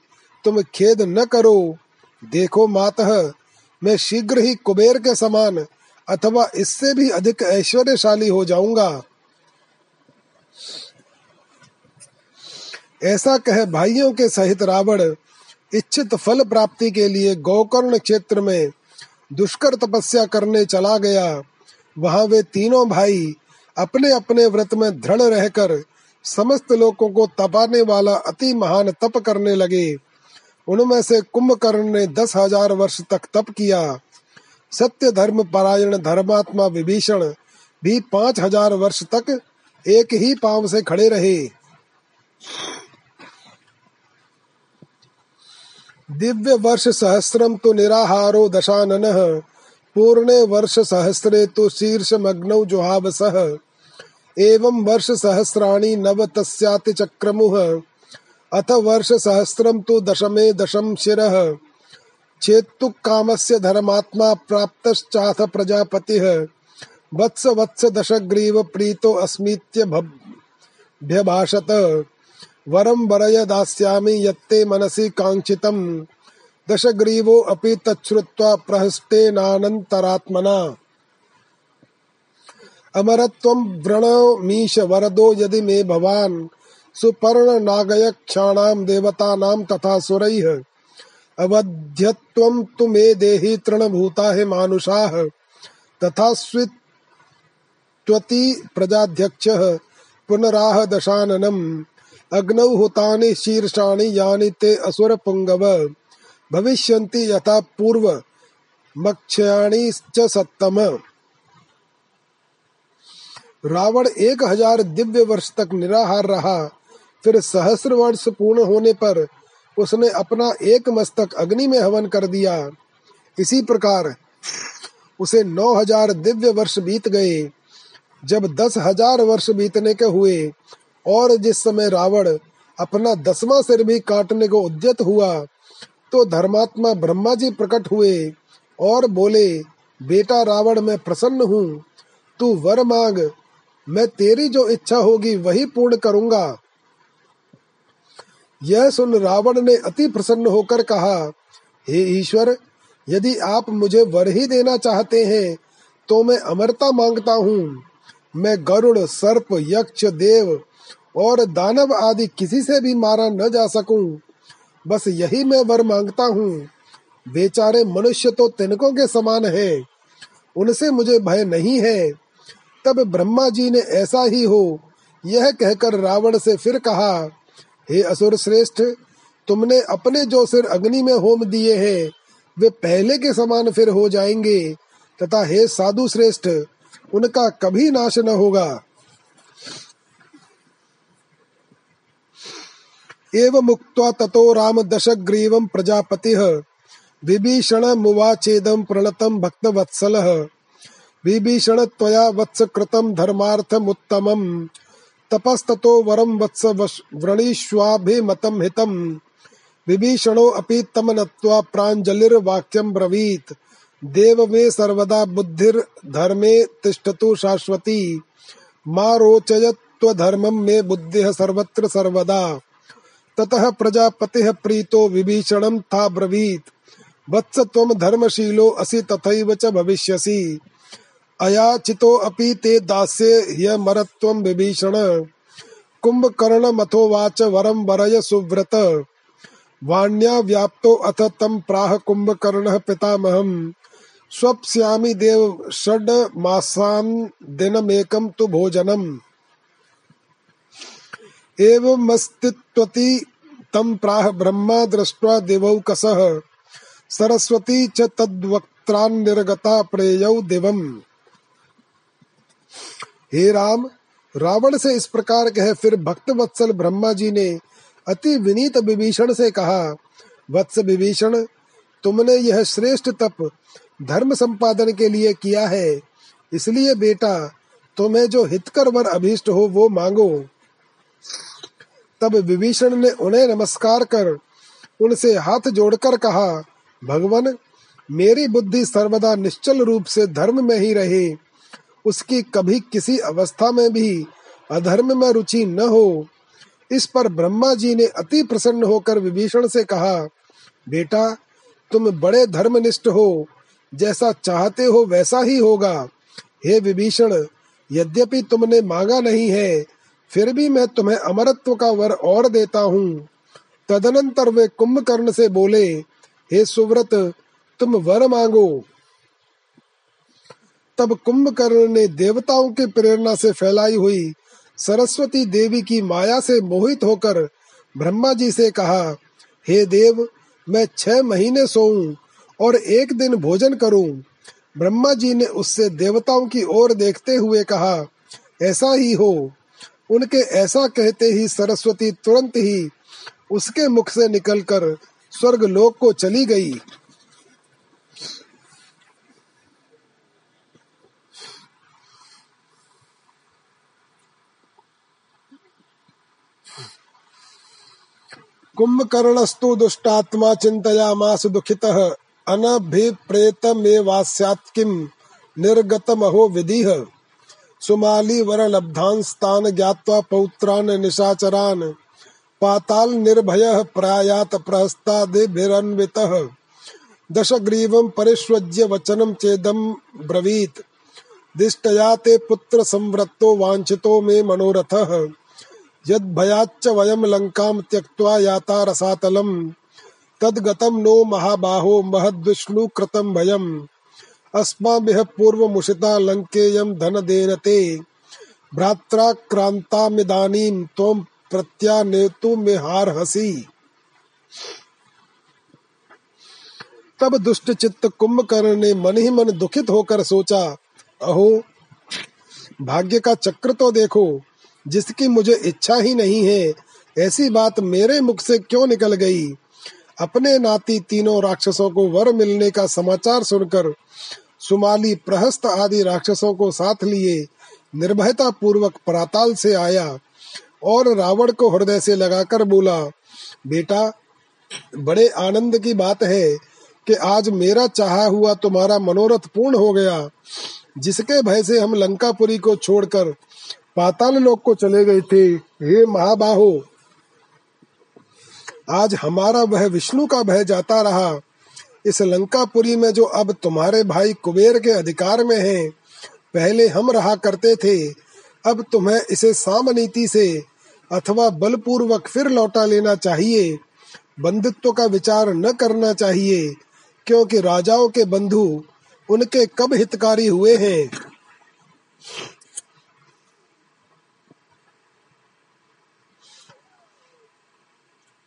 तुम खेद न करो। देखो मातः, मैं शीघ्र ही कुबेर के समान अथवा इससे भी अधिक ऐश्वर्यशाली हो जाऊँगा। ऐसा कह भाइयों के सहित रावण इच्छित फल प्राप्ति के लिए गौकर्ण क्षेत्र में दुष्कर तपस्या करने चला गया। वहाँ वे तीनों भाई अपने अपने व्रत में दृढ़ रहकर समस्त लोगों को तपाने वाला अति महान तप करने लगे। उनमें से कुंभकर्ण ने दस हज़ार वर्ष तक तप किया। सत्य धर्म परायण धर्मात्मा विभीषण भी पाँच हज़ार वर्ष तक एक ही पाँव से खड़े रहे। दिव्य वर्ष सहस्रम तो निराहारो दशानन, पूर्णे वर्ष सहस्रे तो शीर्ष मग्नौ जुहावसः। एवं वर्ष सहस्राणि नव तस्याति चक्रमुः अथ वर्ष सहस्रम तो दशमे दशम शिरः। चेत्तुक कामस्य धर्मात्मा प्राप्तश्चाथ प्रजापतिः। वत्स वत्स दशग्रीव प्रीतो वरम वरय दास्यामि यत्ते मनसि काङ्क्षितम्। दशग्रीवो अपि तच्छ्रुत्वा अमरत्वं व्रणमीश वरदो यदि मे भवान्। सुपर्ण नागय क्षाणाम देवतानां तथा सुरैः। अवध्यत्वं तु मे देहि तृणभूता हे मानुषाः। तथा स्वित्वति प्रजाध्यक्षः पुनराह दशाननम् अग्नौ हुतानि शीर्षाणि यानि ते असुर पुंगव भविष्यन्ति यथा पूर्व मक्षयाणि च सत्तम। रावण एक हज़ार दिव्य वर्ष तक निराहार रहा। फिर सहस्र वर्ष पूर्ण होने पर उसने अपना एक मस्तक अग्नि में हवन कर दिया। इसी प्रकार उसे नौ हज़ार दिव्य वर्ष बीत गए। जब दस हज़ार वर्ष बीतने के हुए और जिस समय रावण अपना दसवां सिर भी काटने को उद्यत हुआ तो धर्मात्मा ब्रह्मा जी प्रकट हुए और बोले, बेटा रावण, मैं प्रसन्न हूँ। तू वर मांग मैं तेरी जो इच्छा होगी वही पूर्ण करूँगा। यह सुन रावण ने अति प्रसन्न होकर कहा, हे ईश्वर, यदि आप मुझे वर ही देना चाहते हैं तो मैं अमरता माँगता हूँ। मैं गरुड़, सर्प, यक्ष, देव और दानव आदि किसी से भी मारा न जा सकूँ। बस यही मैं वर माँगता हूँ। बेचारे मनुष्य तो तिनकों के समान है। उनसे मुझे भय नहीं है। तब ब्रह्मा जी ने ऐसा ही हो, यह कहकर रावण से फिर कहा, हे असुर श्रेष्ठ, तुमने अपने जो सिर अग्नि में होम दिए हैं, वे पहले के समान फिर हो जाएँगे। तथा हे साधु श्रेष्ठ, उनका कभी नाश न होगा। एव मुक्त्वा ततो राम दशग्रीवं प्रजापतिः विभीषणमुवाचेदं प्रणतं भक्तवत्सलः। विभीषण त्वया वत्स कृतं धर्मार्थमुत्तमम्। तपस्ततो वरं वत्स व्रणीष्वाभिमतं हितम्। विभीषणो अपि तम प्राञ्जलिर्वाक्यं ब्रवीत्। देव मे सर्वदा बुद्धिर्धर्मे तिष्ठतु शाश्वती। मा रोचयत्वधर्मं मे बुद्धिः सर्वत्र सर्वदा। ततः प्रजापतिः प्रीतो विभीषणं था ब्रवीत्। वत्स धर्मशीलो असि तथैव च भविष्यसि। अयाचितो अपि ते दास्ये ह्यमरत्वं विभीषण। कुम्भकर्णमथोवाच वरं वरय सुव्रत। वाण्या व्याप्तो अथ तं प्राह कुम्भकर्णः पितामहम्। स्वप्स्यामि देव षड् मासान् दिनमेकं तु भोजनम्। एवमस्तित्वति तं प्राह ब्रह्मा दृष्ट्वा दिवौकसः सरस्वती च प्रेयौ दिवम्। हे राम, रावण से इस प्रकार कह फिर भक्त वत्सल ब्रह्मा जी ने अति विनीत विभीषण से कहा, वत्स विभीषण, तुमने यह श्रेष्ठ तप धर्म संपादन के लिए किया है। इसलिए बेटा, तुम्हें जो हितकर वर अभीष्ट हो वो मांगो। तब विभीषण ने उन्हें नमस्कार कर, उनसे हाथ जोड़कर कहा, भगवान, मेरी बुद्धि सर्वदा निश्चल रूप से धर्म में ही रहे। उसकी कभी किसी अवस्था में भी अधर्म में रुचि न हो। इस पर ब्रह्मा जी ने अति प्रसन्न होकर विभीषण से कहा, बेटा, तुम बड़े धर्मनिष्ठ हो। जैसा चाहते हो वैसा ही होगा। हे विभीषण, यद्यपि तुमने मांगा नहीं है, फिर भी मैं तुम्हें अमरत्व का वर और देता हूँ। तदनंतर वे कुंभकर्ण से बोले, हे सुव्रत, तुम वर मांगो। तब कुंभकर्ण ने देवताओं की प्रेरणा से फैलाई हुई सरस्वती देवी की माया से मोहित होकर ब्रह्मा जी से कहा, हे देव, मैं छह महीने सोऊं और एक दिन भोजन करूँ। ब्रह्मा जी ने उससे देवताओं की ओर देखते हुए कहा, ऐसा ही हो। उनके ऐसा कहते ही सरस्वती तुरंत ही उसके मुख से निकलकर स्वर्ग लोक को चली गई। कुंभकर्णस्तु दुष्टात्मा चिन्तयामास दुःखितः। अनभिप्रेतमेवास्यात् किं निर्गतमहो विधिः। सुमालीवरलब्धांस्तान् ज्ञात्वा पौत्रान् निशाचरान्। पाताल निर्भयः प्रायात प्रहस्तादिभिरन्वितः। दशग्रीवं परिष्वज्य वचनं चेदं ब्रवीत्। दिष्टया ते पुत्र संवृत्तो वाञ्छितो मे मनोरथः। यद्भयाच्च वयं लङ्कां त्यक्त्वा याता रसातलम् तद्गतं नो महाबाहो महद्विष्णुकृतं भयम्। अस्माभिः पूर्वमुषिता लङ्केयं धनदेन ते। भ्रात्राक्रान्तामिदानीं त्वं प्रत्यानेतुमिहार्हसि। तब दुष्ट चित्त कुंभकर्ण ने मन ही मन दुखित होकर सोचा, अहो, भाग्य का चक्र तो देखो। जिसकी मुझे इच्छा ही नहीं है। ऐसी बात मेरे मुख से क्यों निकल गई? अपने नाती तीनों राक्षसों को वर मिलने का समाचार सुनकर सुमाली प्रहस्त आदि राक्षसों को साथ लिए निर्भयता पूर्वक पराताल से आया और रावण को हृदय से लगाकर बोला, बेटा, बड़े आनंद की बात है कि आज मेरा चाहा हुआ तुम्हारा मनोरथ पूर्ण हो गया, जिसके भय से हम लंकापुरी को छोड़कर पाताल लोक को चले गए थे। हे महाबाहो, आज हमारा वह विष्णु का भय जाता रहा। इस लंकापुरी में जो अब तुम्हारे भाई कुबेर के अधिकार में है, पहले हम रहा करते थे, अब तुम्हें इसे सामनीति से अथवा बलपूर्वक फिर लौटा लेना चाहिए। बंधुत्व का विचार न करना चाहिए, क्योंकि राजाओं के बंधु उनके कब हितकारी हुए हैं।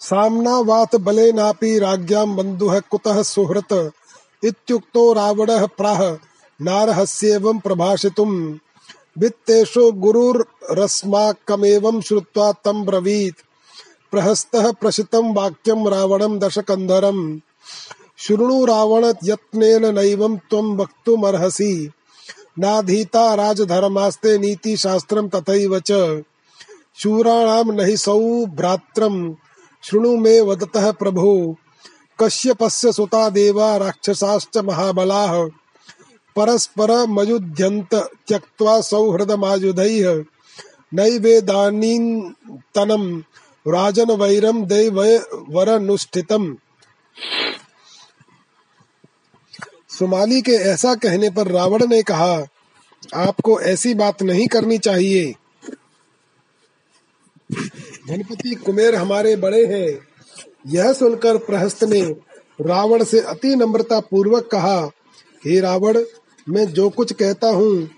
सामनावात बलेनापि राज्ञां बन्धुः कुतः सुहृत्? इत्युक्तो रावणः प्राह, नारहस्येवं प्रभाषितुम् वित्तेषु गुरुरस्माकमेवं श्रुत्वा तं ब्रवीत्। प्रहस्तः प्रशितं वाक्यं रावणं दशकन्धरम्। शृणु रावण यत्नेन नैवं त्वं वक्तुमर्हसि। नाधीता राजधर्मास्ते नीतिशास्त्रं तथैव च। शूराणां नहि सौ भ्रात्रम्। शृणु मे वदतः प्रभो, कश्यपस्य सुता देवा राक्षसाश्च महाबलाः। परस्परमयुध्यन्त त्यक्त्वा सौहृदमायुधैः नैवेदानीन्तनं राजन वैरम दैवरनुष्ठितम् सुमाली के ऐसा कहने पर रावण ने कहा, आपको ऐसी बात नहीं करनी चाहिए। धनपति कुमेर हमारे बड़े हैं। यह सुनकर प्रहस्त ने रावण से अति नम्रता पूर्वक कहा, हे रावण, मैं जो कुछ कहता हूँ,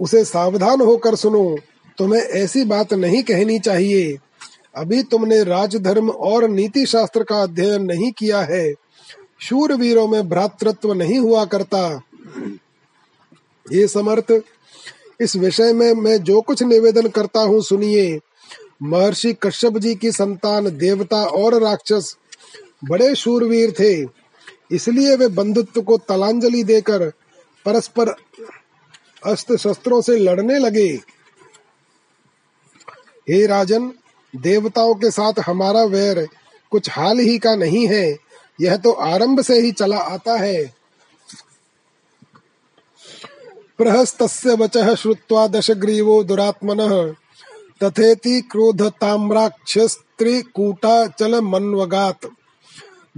उसे सावधान होकर सुनो। तुम्हें ऐसी बात नहीं कहनी चाहिए। अभी तुमने राजधर्म और नीति शास्त्र का अध्ययन नहीं किया है। शूर वीरों में भ्रातृत्व नहीं हुआ करता। ये समर्थ इस विषय में मैं जो कुछ निवेदन करता हूँ, सुनिए। महर्षि कश्यप जी की संतान देवता और राक्षस बड़े शूरवीर थे। इसलिए वे बंधुत्व को तलांजलि देकर परस्पर अस्त्र शस्त्रों से लड़ने लगे। हे राजन, देवताओं के साथ हमारा वैर कुछ हाल ही का नहीं है। यह तो आरंभ से ही चला आता है। प्रहस्तस्य वचः श्रुत्वा दशग्रीवो दुरात्मनः। तथेति क्रोधताम्राक्षस्त्रिकूटाचलमन्वगात्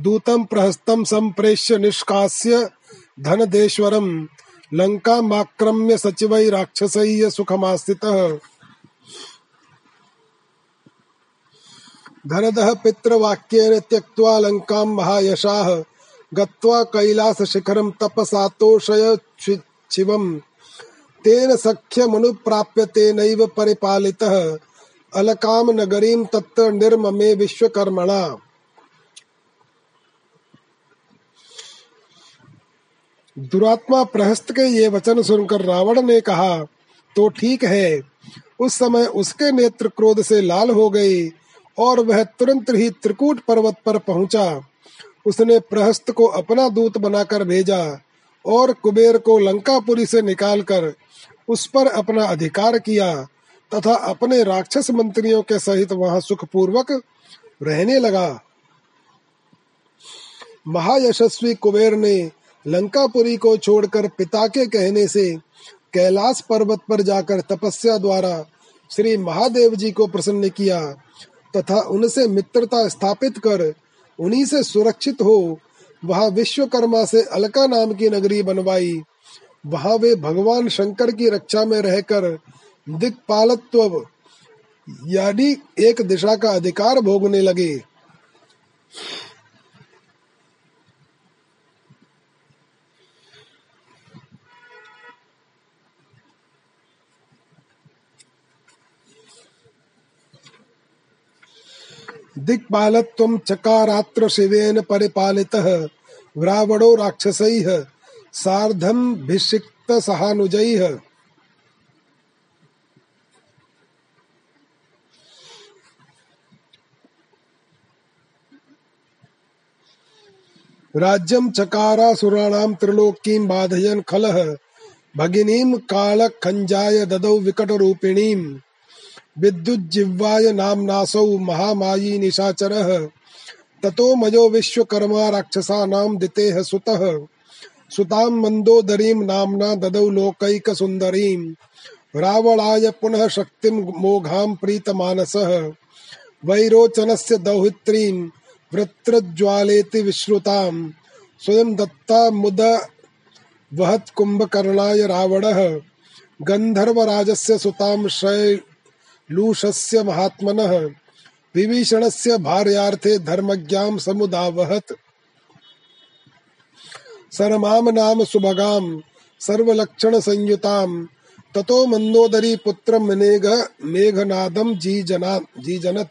दूतं प्रहस्तं सम्प्रेष्य निष्कास्य धनदेश्वरं लङ्कामाक्रम्य सचिवै राक्षसैः सुखमास्थितः। धनदः पितृवाक्येन त्यक्त्वा लङ्कां महायशाः। गत्वा कैलासशिखरं तपसातोषय शिवम्। तेन सख्यमनुप्राप्य तेनैव परिपालितः। अलकाम नगरीं तत्र निर्ममे विश्वकर्मणा। दुरात्मा प्रहस्त के ये वचन सुनकर रावण ने कहा तो ठीक है। उस समय उसके नेत्र क्रोध से लाल हो गए और वह तुरंत ही त्रिकूट पर्वत पर पहुँचा। उसने प्रहस्त को अपना दूत बनाकर भेजा। और कुबेर को लंकापुरी से निकालकर उस पर अपना अधिकार किया तथा अपने राक्षस मंत्रियों के सहित वहाँ सुखपूर्वक रहने लगा। महायशस्वी कुबेर ने लंकापुरी को छोड़कर पिता के कहने से कैलाश पर्वत पर जाकर तपस्या द्वारा श्री महादेव जी को प्रसन्न किया तथा उनसे मित्रता स्थापित कर उन्हीं से सुरक्षित हो वहाँ विश्वकर्मा से अलका नाम की नगरी बनवाई। वहाँ वे भगवान शंकर की रक्षा में रहकर दिक्पालत्व, यानी एक दिशा का अधिकार भोगने लगे। दिक्पालत्वं चकारात्र शिवेन परिपालितः। रावणो राक्षसैः सहानुजैः। राज्यं चकारासुराणां त्रिलोकीं बाधयन् खलः, भगिनीं कालखञ्जाय ददौ विकटरूपिणीम् विद्युज्जिह्वाय नाम्नासौ महामायी निशाचरः ततो मयो विश्वकर्मा राक्षसानां दितेः सुतः। सुतां मन्दोदरीं नाम्ना ददौ लोकैकसुन्दरीं। रावणाय पुनः शक्तिं मोघां प्रीतमानसः। वैरोचनस्य दौहित्रीं वृत्रज्वालेति विश्रुतां। स्वयं दत्ता मुद वहत् कुम्भकर्णाय रावणः। गन्धर्वराजस्य सुतां शै लूषस्य महात्मनः। विभीषणस्य भार्यार्थे धर्मज्ञां समुदावहत्। सरमाम नाम सुभगां सर्वलक्षण संयुतां ततो मंदोदरी पुत्र मेघ मेघनादम जी जना जी जनत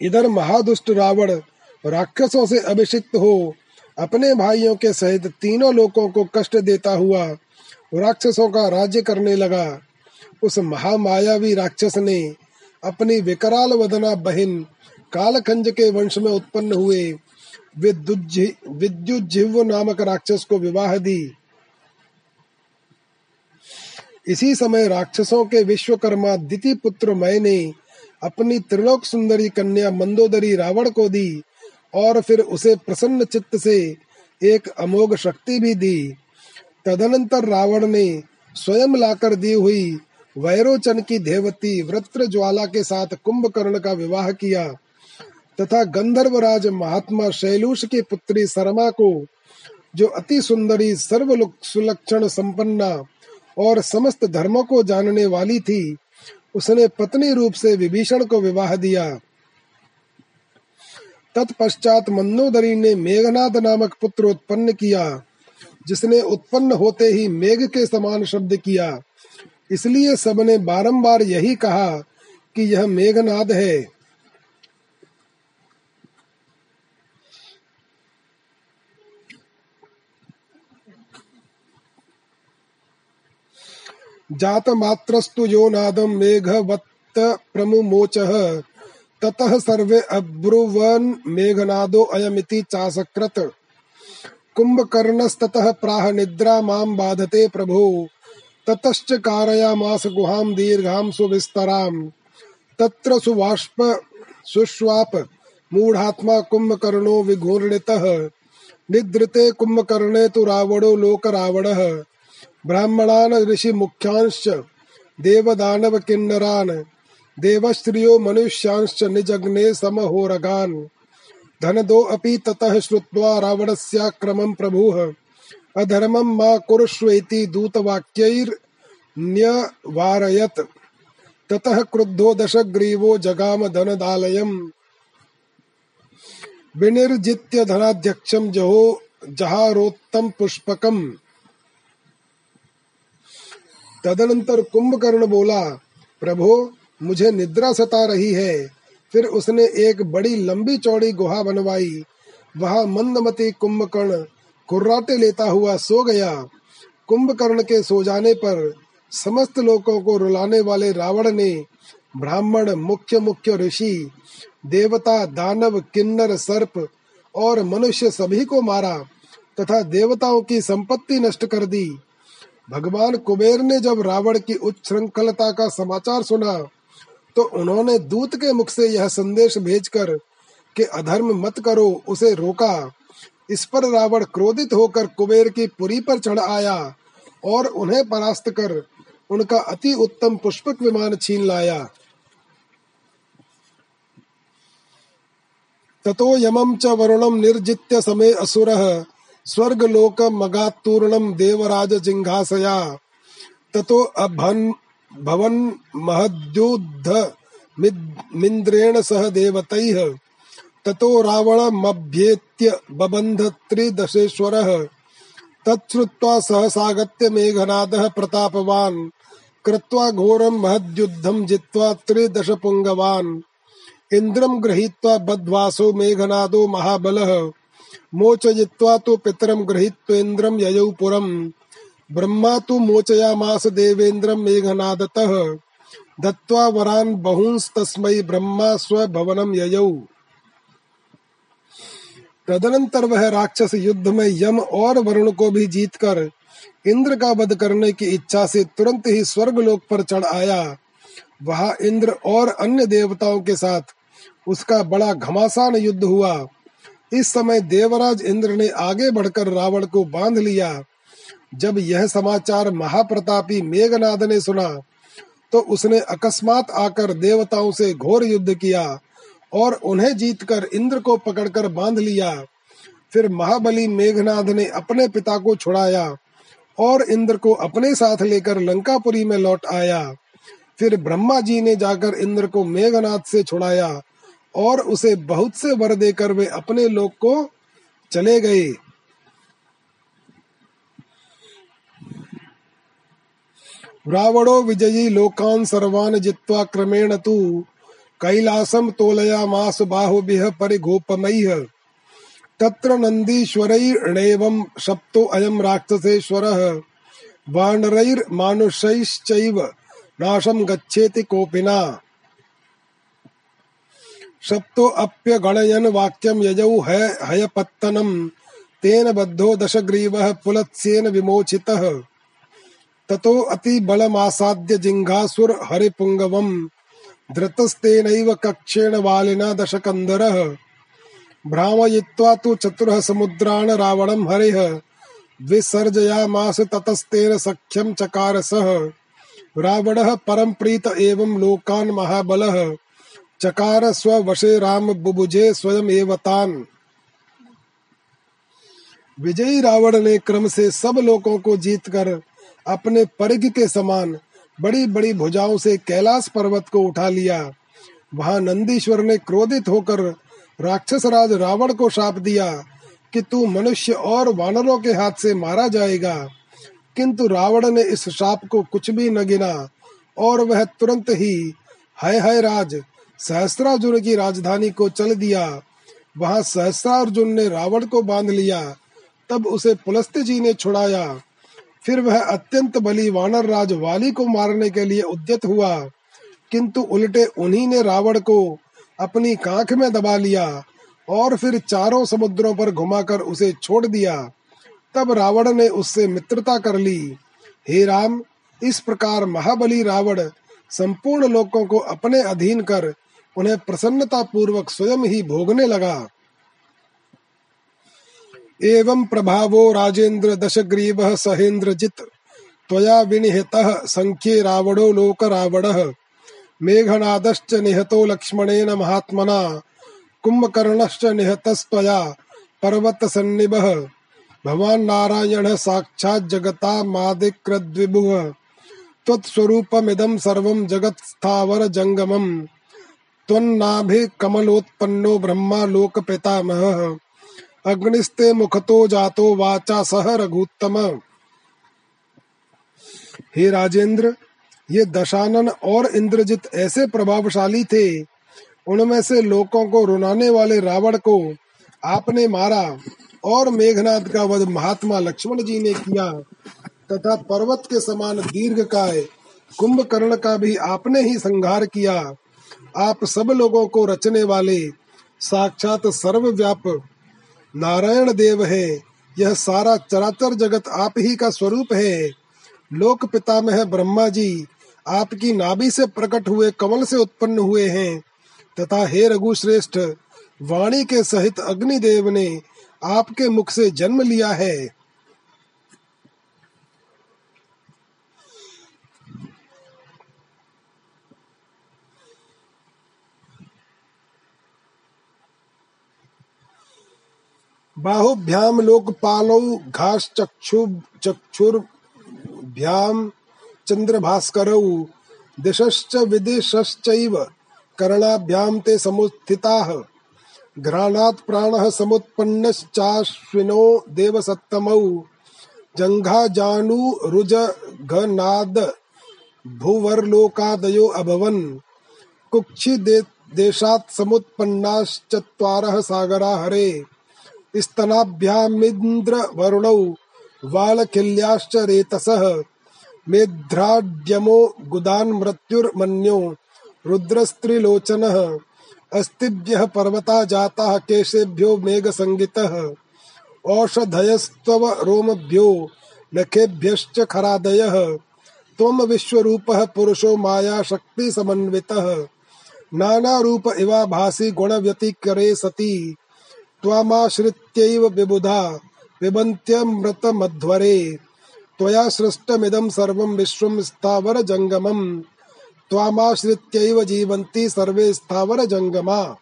इधर महादुष्ट रावण, राक्षसों से अभिषिक्त हो। अपने भाइयों के सहित तीनों लोगों को कष्ट देता हुआ राक्षसों का राज्य करने लगा। उस महामायावी राक्षस ने अपनी विकराल वदना बहन कालखंज के वंश में उत्पन्न हुए विद्युजिह्व नामक राक्षस को विवाह दी। इसी समय राक्षसों के विश्वकर्मा दिति पुत्र मय ने अपनी त्रिलोक सुंदरी कन्या मंदोदरी रावण को दी और फिर उसे प्रसन्न चित्त से एक अमोघ शक्ति भी दी। तदनंतर रावण ने स्वयं लाकर दी हुई वैरोचन की देवती वृत्र ज्वाला के साथ कुंभकर्ण का विवाह किया, तथा गंधर्वराज महात्मा शैलूष की पुत्री सरमा को, जो अति सुंदरी सर्व सुलक्षण संपन्ना और समस्त धर्मों को जानने वाली थी, उसने पत्नी रूप से विभीषण को विवाह दिया। तत्पश्चात मंदोदरी ने मेघनाथ नामक पुत्र उत्पन्न किया, जिसने उत्पन्न होते ही मेघ के समान शब्द किया। इसलिए सबने बारंबार यही कहा कि यह मेघनाद है। जात मात्रस्तु यो नादम मेघवत्त प्रमुमोच, ततः सर्वे अब्रुवन मेघनादो अयमिति चासकृत कुंभकर्णस्ततः प्राह निद्रा माम बाधते प्रभो। ततश्च कारयामास गुहां दीर्घां सुविस्तरां। तत्र सुवाष्प सुश्वाप मूढ़ात्मा कुंभकर्णो विघूर्णितः। निद्रते कुंभकर्णे तु रावणो लोक रावणः ब्राह्मणान् ऋषि मुख्यांश्च, देवदानव किन्नरान्। देवश्रियो मनुष्यांश्च निजग्ने समहोरगान्। धनदो अपि ततः श्रुत्वा रावणस्याक्रमं प्रभुः। अधर्मं मा कुरुष्वेति दूतवाक्यैर्न्यवारयत् ततः क्रुद्धो दशग्रीवो जगाम धनदालयम् विनिर्जित्य धनाध्यक्षं जहो जहारोत्तम पुष्पकम। तदनंतर कुंभकर्ण बोला, प्रभो, मुझे निद्रा सता रही है। फिर उसने एक बड़ी लंबी चौड़ी गुहा बनवाई। वहाँ मंदमती कुंभकर्ण कुर्राटे लेता हुआ सो गया। कुंभकर्ण के सो जाने पर समस्त लोगों को रुलाने वाले रावण ने ब्राह्मण, मुख्य मुख्य ऋषि, देवता, दानव, किन्नर, सर्प और मनुष्य सभी को मारा तथा देवताओं की संपत्ति नष्ट कर दी। भगवान कुबेर ने जब रावण की उच्च श्रृंखलता का समाचार सुना तो उन्होंने दूत के मुख से यह संदेश भेजकर कि अधर्म मत करो, उसे रोका। इस पर रावण क्रोधित होकर कुबेर की पुरी पर चढ़ आया और उन्हें परास्त कर उनका अति उत्तम पुष्पक विमान छीन लाया। ततो यमं च वरुणं निर्जित्य असुरः स्वर्गलोकमगात्तूर्णं देवराज जिङ्घासया ततो अभन् भवन महद्युद्ध मिन्द्रेण सह देवतैः ततो रावणमभ्येत्य बबन्ध त्रिदशेश्वरः तच्छ्रुत्वा सहसागत्य मेघनादः प्रतापवान्। कृत्वा घोरं महद्युद्धं जित्वा त्रिदशपुङ्गवान्। इन्द्रं गृहीत्वा बद्वासो मेघनादो महाबलः। मोचयित्वा तु पितरं गृहीत्वेन्द्रं ययौ पुरम्। ब्रह्मा तु मोचयामास देवेन्द्रं मेघनादतः। दत्त्वा वरान् बहूंस्तस्मै ब्रह्मा स्वभवनं ययौ। तदनंतर वह राक्षस युद्ध में यम और वरुण को भी जीतकर इंद्र का वध करने की इच्छा से तुरंत ही स्वर्ग लोक पर चढ़ आया। वहाँ इंद्र और अन्य देवताओं के साथ उसका बड़ा घमासान युद्ध हुआ। इस समय देवराज इंद्र ने आगे बढ़कर रावण को बाँध लिया। जब यह समाचार महाप्रतापी मेघनाद ने सुना तो उसने अकस्मात आकर देवताओं से घोर युद्ध किया। और उन्हें जीतकर इंद्र को पकड़कर बाँध लिया। फिर महाबली मेघनाथ ने अपने पिता को छुड़ाया और इंद्र को अपने साथ लेकर लंकापुरी में लौट आया। फिर ब्रह्मा जी ने जाकर इंद्र को मेघनाथ से छुड़ाया और उसे बहुत से वर देकर वे अपने लोक को चले गए। रावणो विजयी लोकान सर्वान जित्वा क्रमेण तू कैलासम तोलयामास बाहुभिः परिगोपमैः। तत्र नन्दीश्वरैर्णेवं शप्तो अयं राक्षसेश्वरः। वानरैर्मानुषैश्चैव नाशं गच्छेति कोपिना। शप्तोऽप्यगणयन् वाक्यं यजौ हय हयपत्तनं। तेन बद्धो दशग्रीवः पुलत्स्येन विमोचितः। ततो अतिबलमासाद्य जिङ्घासुर हरिपुङ्गवम् धृतस्तेनैव कक्षेण वालिना दशकन्दरः भ्रामयित्वा तु चतुरः समुद्रान् रावणं हरिः। विसर्जयामास ततस्तेन सख्यं चकार सः रावणः परं प्रीत एवं लोकान् महाबलः। चकार स्ववशे राम बुबुजे स्वयं एव तान्। विजयी रावण ने क्रम से सब लोगों को जीतकर अपने परिग के समान बड़ी बड़ी भुजाओं से कैलाश पर्वत को उठा लिया। वहाँ नंदीश्वर ने क्रोधित होकर राक्षस राज रावण को शाप दिया कि तू मनुष्य और वानरों के हाथ से मारा जाएगा। किंतु रावण ने इस शाप को कुछ भी न गिना और वह तुरंत ही हय हय राज, सहस्त्रार्जुन की राजधानी को चल दिया। वहाँ सहस्त्रार्जुन ने रावण को बाँध लिया। तब उसे पुलस्त्य जी ने छुड़ाया। फिर वह अत्यंत बली वानर राज वाली को मारने के लिए उद्यत हुआ, किंतु उल्टे उन्हीं ने रावण को अपनी कांख में दबा लिया और फिर चारों समुद्रों पर घुमाकर उसे छोड़ दिया। तब रावण ने उससे मित्रता कर ली। हे राम, इस प्रकार महाबली रावण संपूर्ण लोगों को अपने अधीन कर उन्हें प्रसन्नता पूर्वक स्वयं ही भोगने लगा। एवं प्रभावो राजेन्द्र दशग्रीवः सहेन्द्रजित् त्वया विनिहतः संख्ये रावणो लोकरावणः। मेघनादश्च निहतो लक्ष्मणेन महात्मना। कुम्भकर्णश्च निहतस्त्वया पर्वतसन्निभः। भवान् नारायणः साक्षात् जगतामादिकृद्विभुः त्वत्स्वरूपमिदं सर्वं जङ्गमम् त्वन्नाभिः कमलोत्पन्नो ब्रह्मा लोकपितामहः। अग्निस्ते मुखतो जातो वाचा सह रघुत्तम। हे राजेंद्र, ये दशानन और इंद्रजित ऐसे प्रभावशाली थे, उनमें से लोगों को रुनाने वाले रावण को आपने मारा और मेघनाथ का वध महात्मा लक्ष्मण जी ने किया, तथा पर्वत के समान दीर्घ काय कुंभकर्ण का भी आपने ही संहार किया। आप सब लोगों को रचने वाले साक्षात सर्वव्याप नारायण देव है। यह सारा चराचर जगत आप ही का स्वरूप है। लोक पिता में है ब्रह्मा जी, आपकी नाभि से प्रकट हुए कमल से उत्पन्न हुए हैं। तथा हे रघु श्रेष्ठ वाणी के सहित अग्निदेव ने आपके मुख से जन्म लिया है। बाहुभ्याम लोकपालौ घास चक्षु चक्षुर्भ्याम चंद्रभास्करौ दिशश्च विदिशश्चैव कर्णाभ्याम ते समुत्थिताः। घ्राणात् प्राणः समुत्पन्नश्चाश्विनो देवसत्तमौ। जङ्घाजानुरुजघनाद भुवर्लोकादयो अभवन्। कुक्षि दे, देशात् समुत्पन्नाश्चत्वारः सागरा हरे स्तनाभ्यामिन्द्रवरुणौ वालखिल्याश्च रेतसः मेध्राड्यमो गुदान् मृत्युर्मन्यो रुद्रस्त्रिलोचनः। अस्तिभ्यः पर्वता जाताः केशेभ्यो मेघसङ्गितः। औषधयस्त्वव रोमभ्यो नखेभ्यश्च खरादयः। त्वं विश्वरूपः पुरुषो माया शक्तिसमन्वितः नानारूप इवाभासि गुणव्यतिकरे सति। त्वामाश्रित्यैव विबुधा पिबन्त्यमृतमध्वरे त्वया सृष्टमिदं सर्वं विश्वं स्थावरजङ्गमम्। त्वामाश्रित्यैव जीवन्ति सर्वे स्थावर जंगमा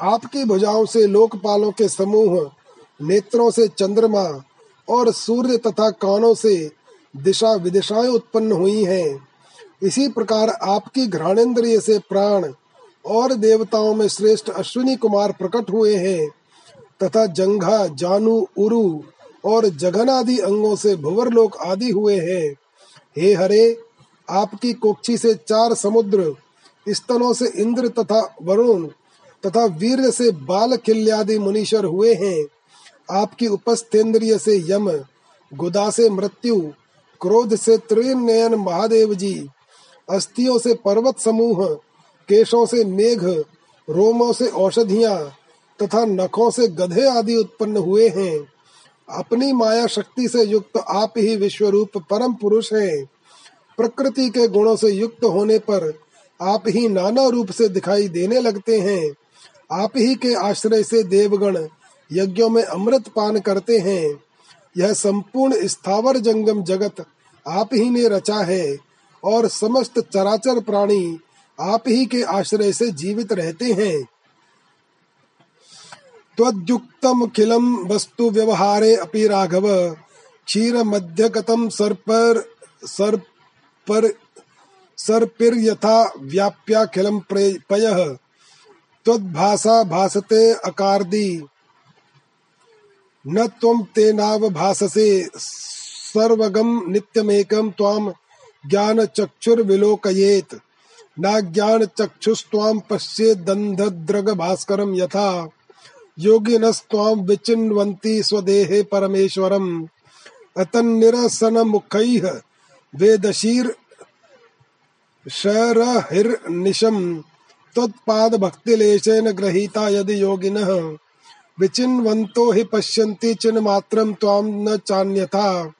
आपकी भुजाओं से लोकपालों के समूह, नेत्रों से चंद्रमा और सूर्य तथा कानों से दिशा विदिशाएँ उत्पन्न हुई हैं। इसी प्रकार आपकी घ्राणेन्द्रिय से प्राण और देवताओं में श्रेष्ठ अश्विनी कुमार प्रकट हुए हैं, तथा जंघा, जानु, उरु और जघन आदि अंगों से भुवरलोक आदि हुए हैं। हे हरे, आपकी कोक्षी से चार समुद्र, स्तनों से इंद्र तथा वरुण, तथा वीर से बाल किल्यादि मुनीश्वर हुए हैं। आपकी उपस्थेन्द्रिय से यम, गुदा से मृत्यु, क्रोध से त्रिनयन महादेव जी अस्थियों से पर्वत समूह केशों से मेघ, रोमों से औषधिया तथा नखों से गधे आदि उत्पन्न हुए हैं। अपनी माया शक्ति से युक्त आप ही विश्व रूप परम पुरुष हैं। प्रकृति के गुणों से युक्त होने पर आप ही नाना रूप से दिखाई देने लगते हैं। आप ही के आश्रय से देवगण यज्ञों में अमृत पान करते हैं। यह संपूर्ण स्थावर जंगम जगत आप ही ने रचा है और समस्त चराचर प्राणी आप ही के आश्रय से जीवित रहते हैं। त्वद्युक्तमखिलं वस्तु व्यवहारे अपि राघव, क्षीर मध्यगतम सर्पर सर्पर, सर्पिर यथा व्याप्याखिलं पयः। त्वद्भासा भासते अकार्दी। न त्वं तेनाव भाससे सर्वगम नित्यमेकं त्वां ज्ञानचक्षुर्विलोकयेत्। नाज्ञानचक्षुस्त्वां पश्येदन्धद्रगभास्करं यथा। योगिनस्त्वां विचिन्वन्ति स्वदेहे परमेश्वरम्। अतन्निरसनमुखैः वेदशीर्षरहिर्निशम् त्वत्पादभक्तिलेशेन गृहीता यदि योगिनः। विचिन्वन्तो हि पश्यन्ति चिन्मात्रं त्वां न चान्यथा।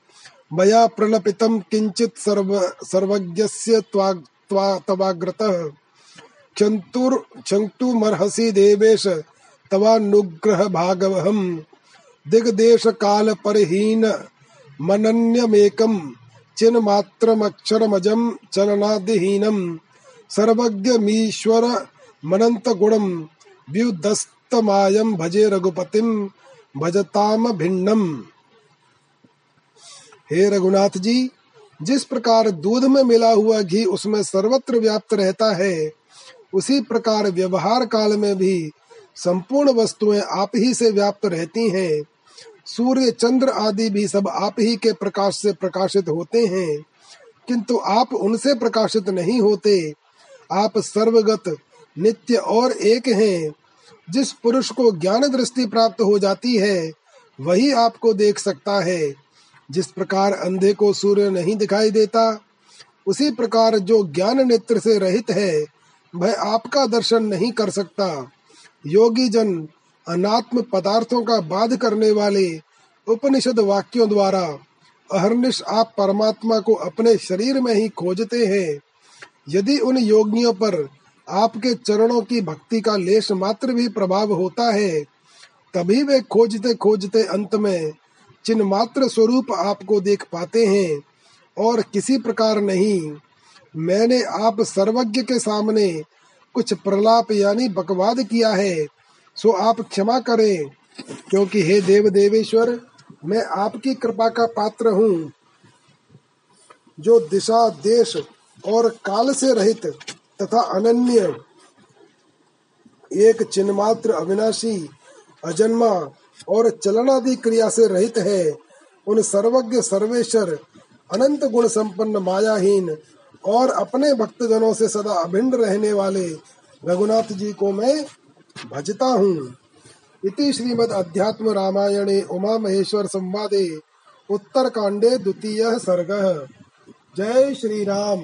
मया प्रलपितं किञ्चित् सर्व सर्वज्ञस्य त्वा तवाग्रतः। क्षन्तुर्क्षन्तुमर्हसि देवेश तवानुग्रह भागवहम दिग्देश काल परहीन मनन्यमेकम चिन मात्रमक्षरमजम चलनादिहीनम। सर्वज्ञमीश्वर मनंत गुणम व्युदस्तमायम भजे रघुपतिम भजताम भिन्नम हे रघुनाथ जी जिस प्रकार दूध में मिला हुआ घी उसमें सर्वत्र व्याप्त रहता है, उसी प्रकार व्यवहार काल में भी संपूर्ण वस्तुएँ आप ही से व्याप्त रहती हैं। सूर्य, चंद्र आदि भी सब आप ही के प्रकाश से प्रकाशित होते हैं, किंतु आप उनसे प्रकाशित नहीं होते। आप सर्वगत, नित्य और एक हैं। जिस पुरुष को ज्ञान दृष्टि प्राप्त हो जाती है, वही आपको देख सकता है। जिस प्रकार अंधे को सूर्य नहीं दिखाई देता, उसी प्रकार जो ज्ञान नेत्र से रहित है, वह आपका दर्शन नहीं कर सकता। योगी जन अनात्म पदार्थों का बाध करने वाले उपनिषद वाक्यों द्वारा अहरनिश आप परमात्मा को अपने शरीर में ही खोजते हैं। यदि उन योगियों पर आपके चरणों की भक्ति का लेश मात्र भी प्रभाव होता है, तभी वे खोजते खोजते अंत में चिन्ह मात्र स्वरूप आपको देख पाते हैं और किसी प्रकार नहीं। मैंने आप सर्वज्ञ के सामने कुछ प्रलाप यानी बकवाद किया है, सो आप क्षमा करें, क्योंकि हे देव देवेश्वर, मैं आपकी कृपा का पात्र हूँ। जो दिशा, देश और काल से रहित तथा अनन्य, एक चिन्ह मात्र अविनाशी, अजन्मा और चलनादि क्रिया से रहित है। उन सर्वज्ञ, सर्वेश्वर, अनंत गुण संपन्न, मायाहीन और अपने भक्तजनों से सदा अभिन्न रहने वाले रघुनाथ जी को मैं भजता हूँ। इति श्रीमद अध्यात्म रामायणे उमा महेश्वर संवादे उत्तर कांडे द्वितीय सर्ग। जय श्री राम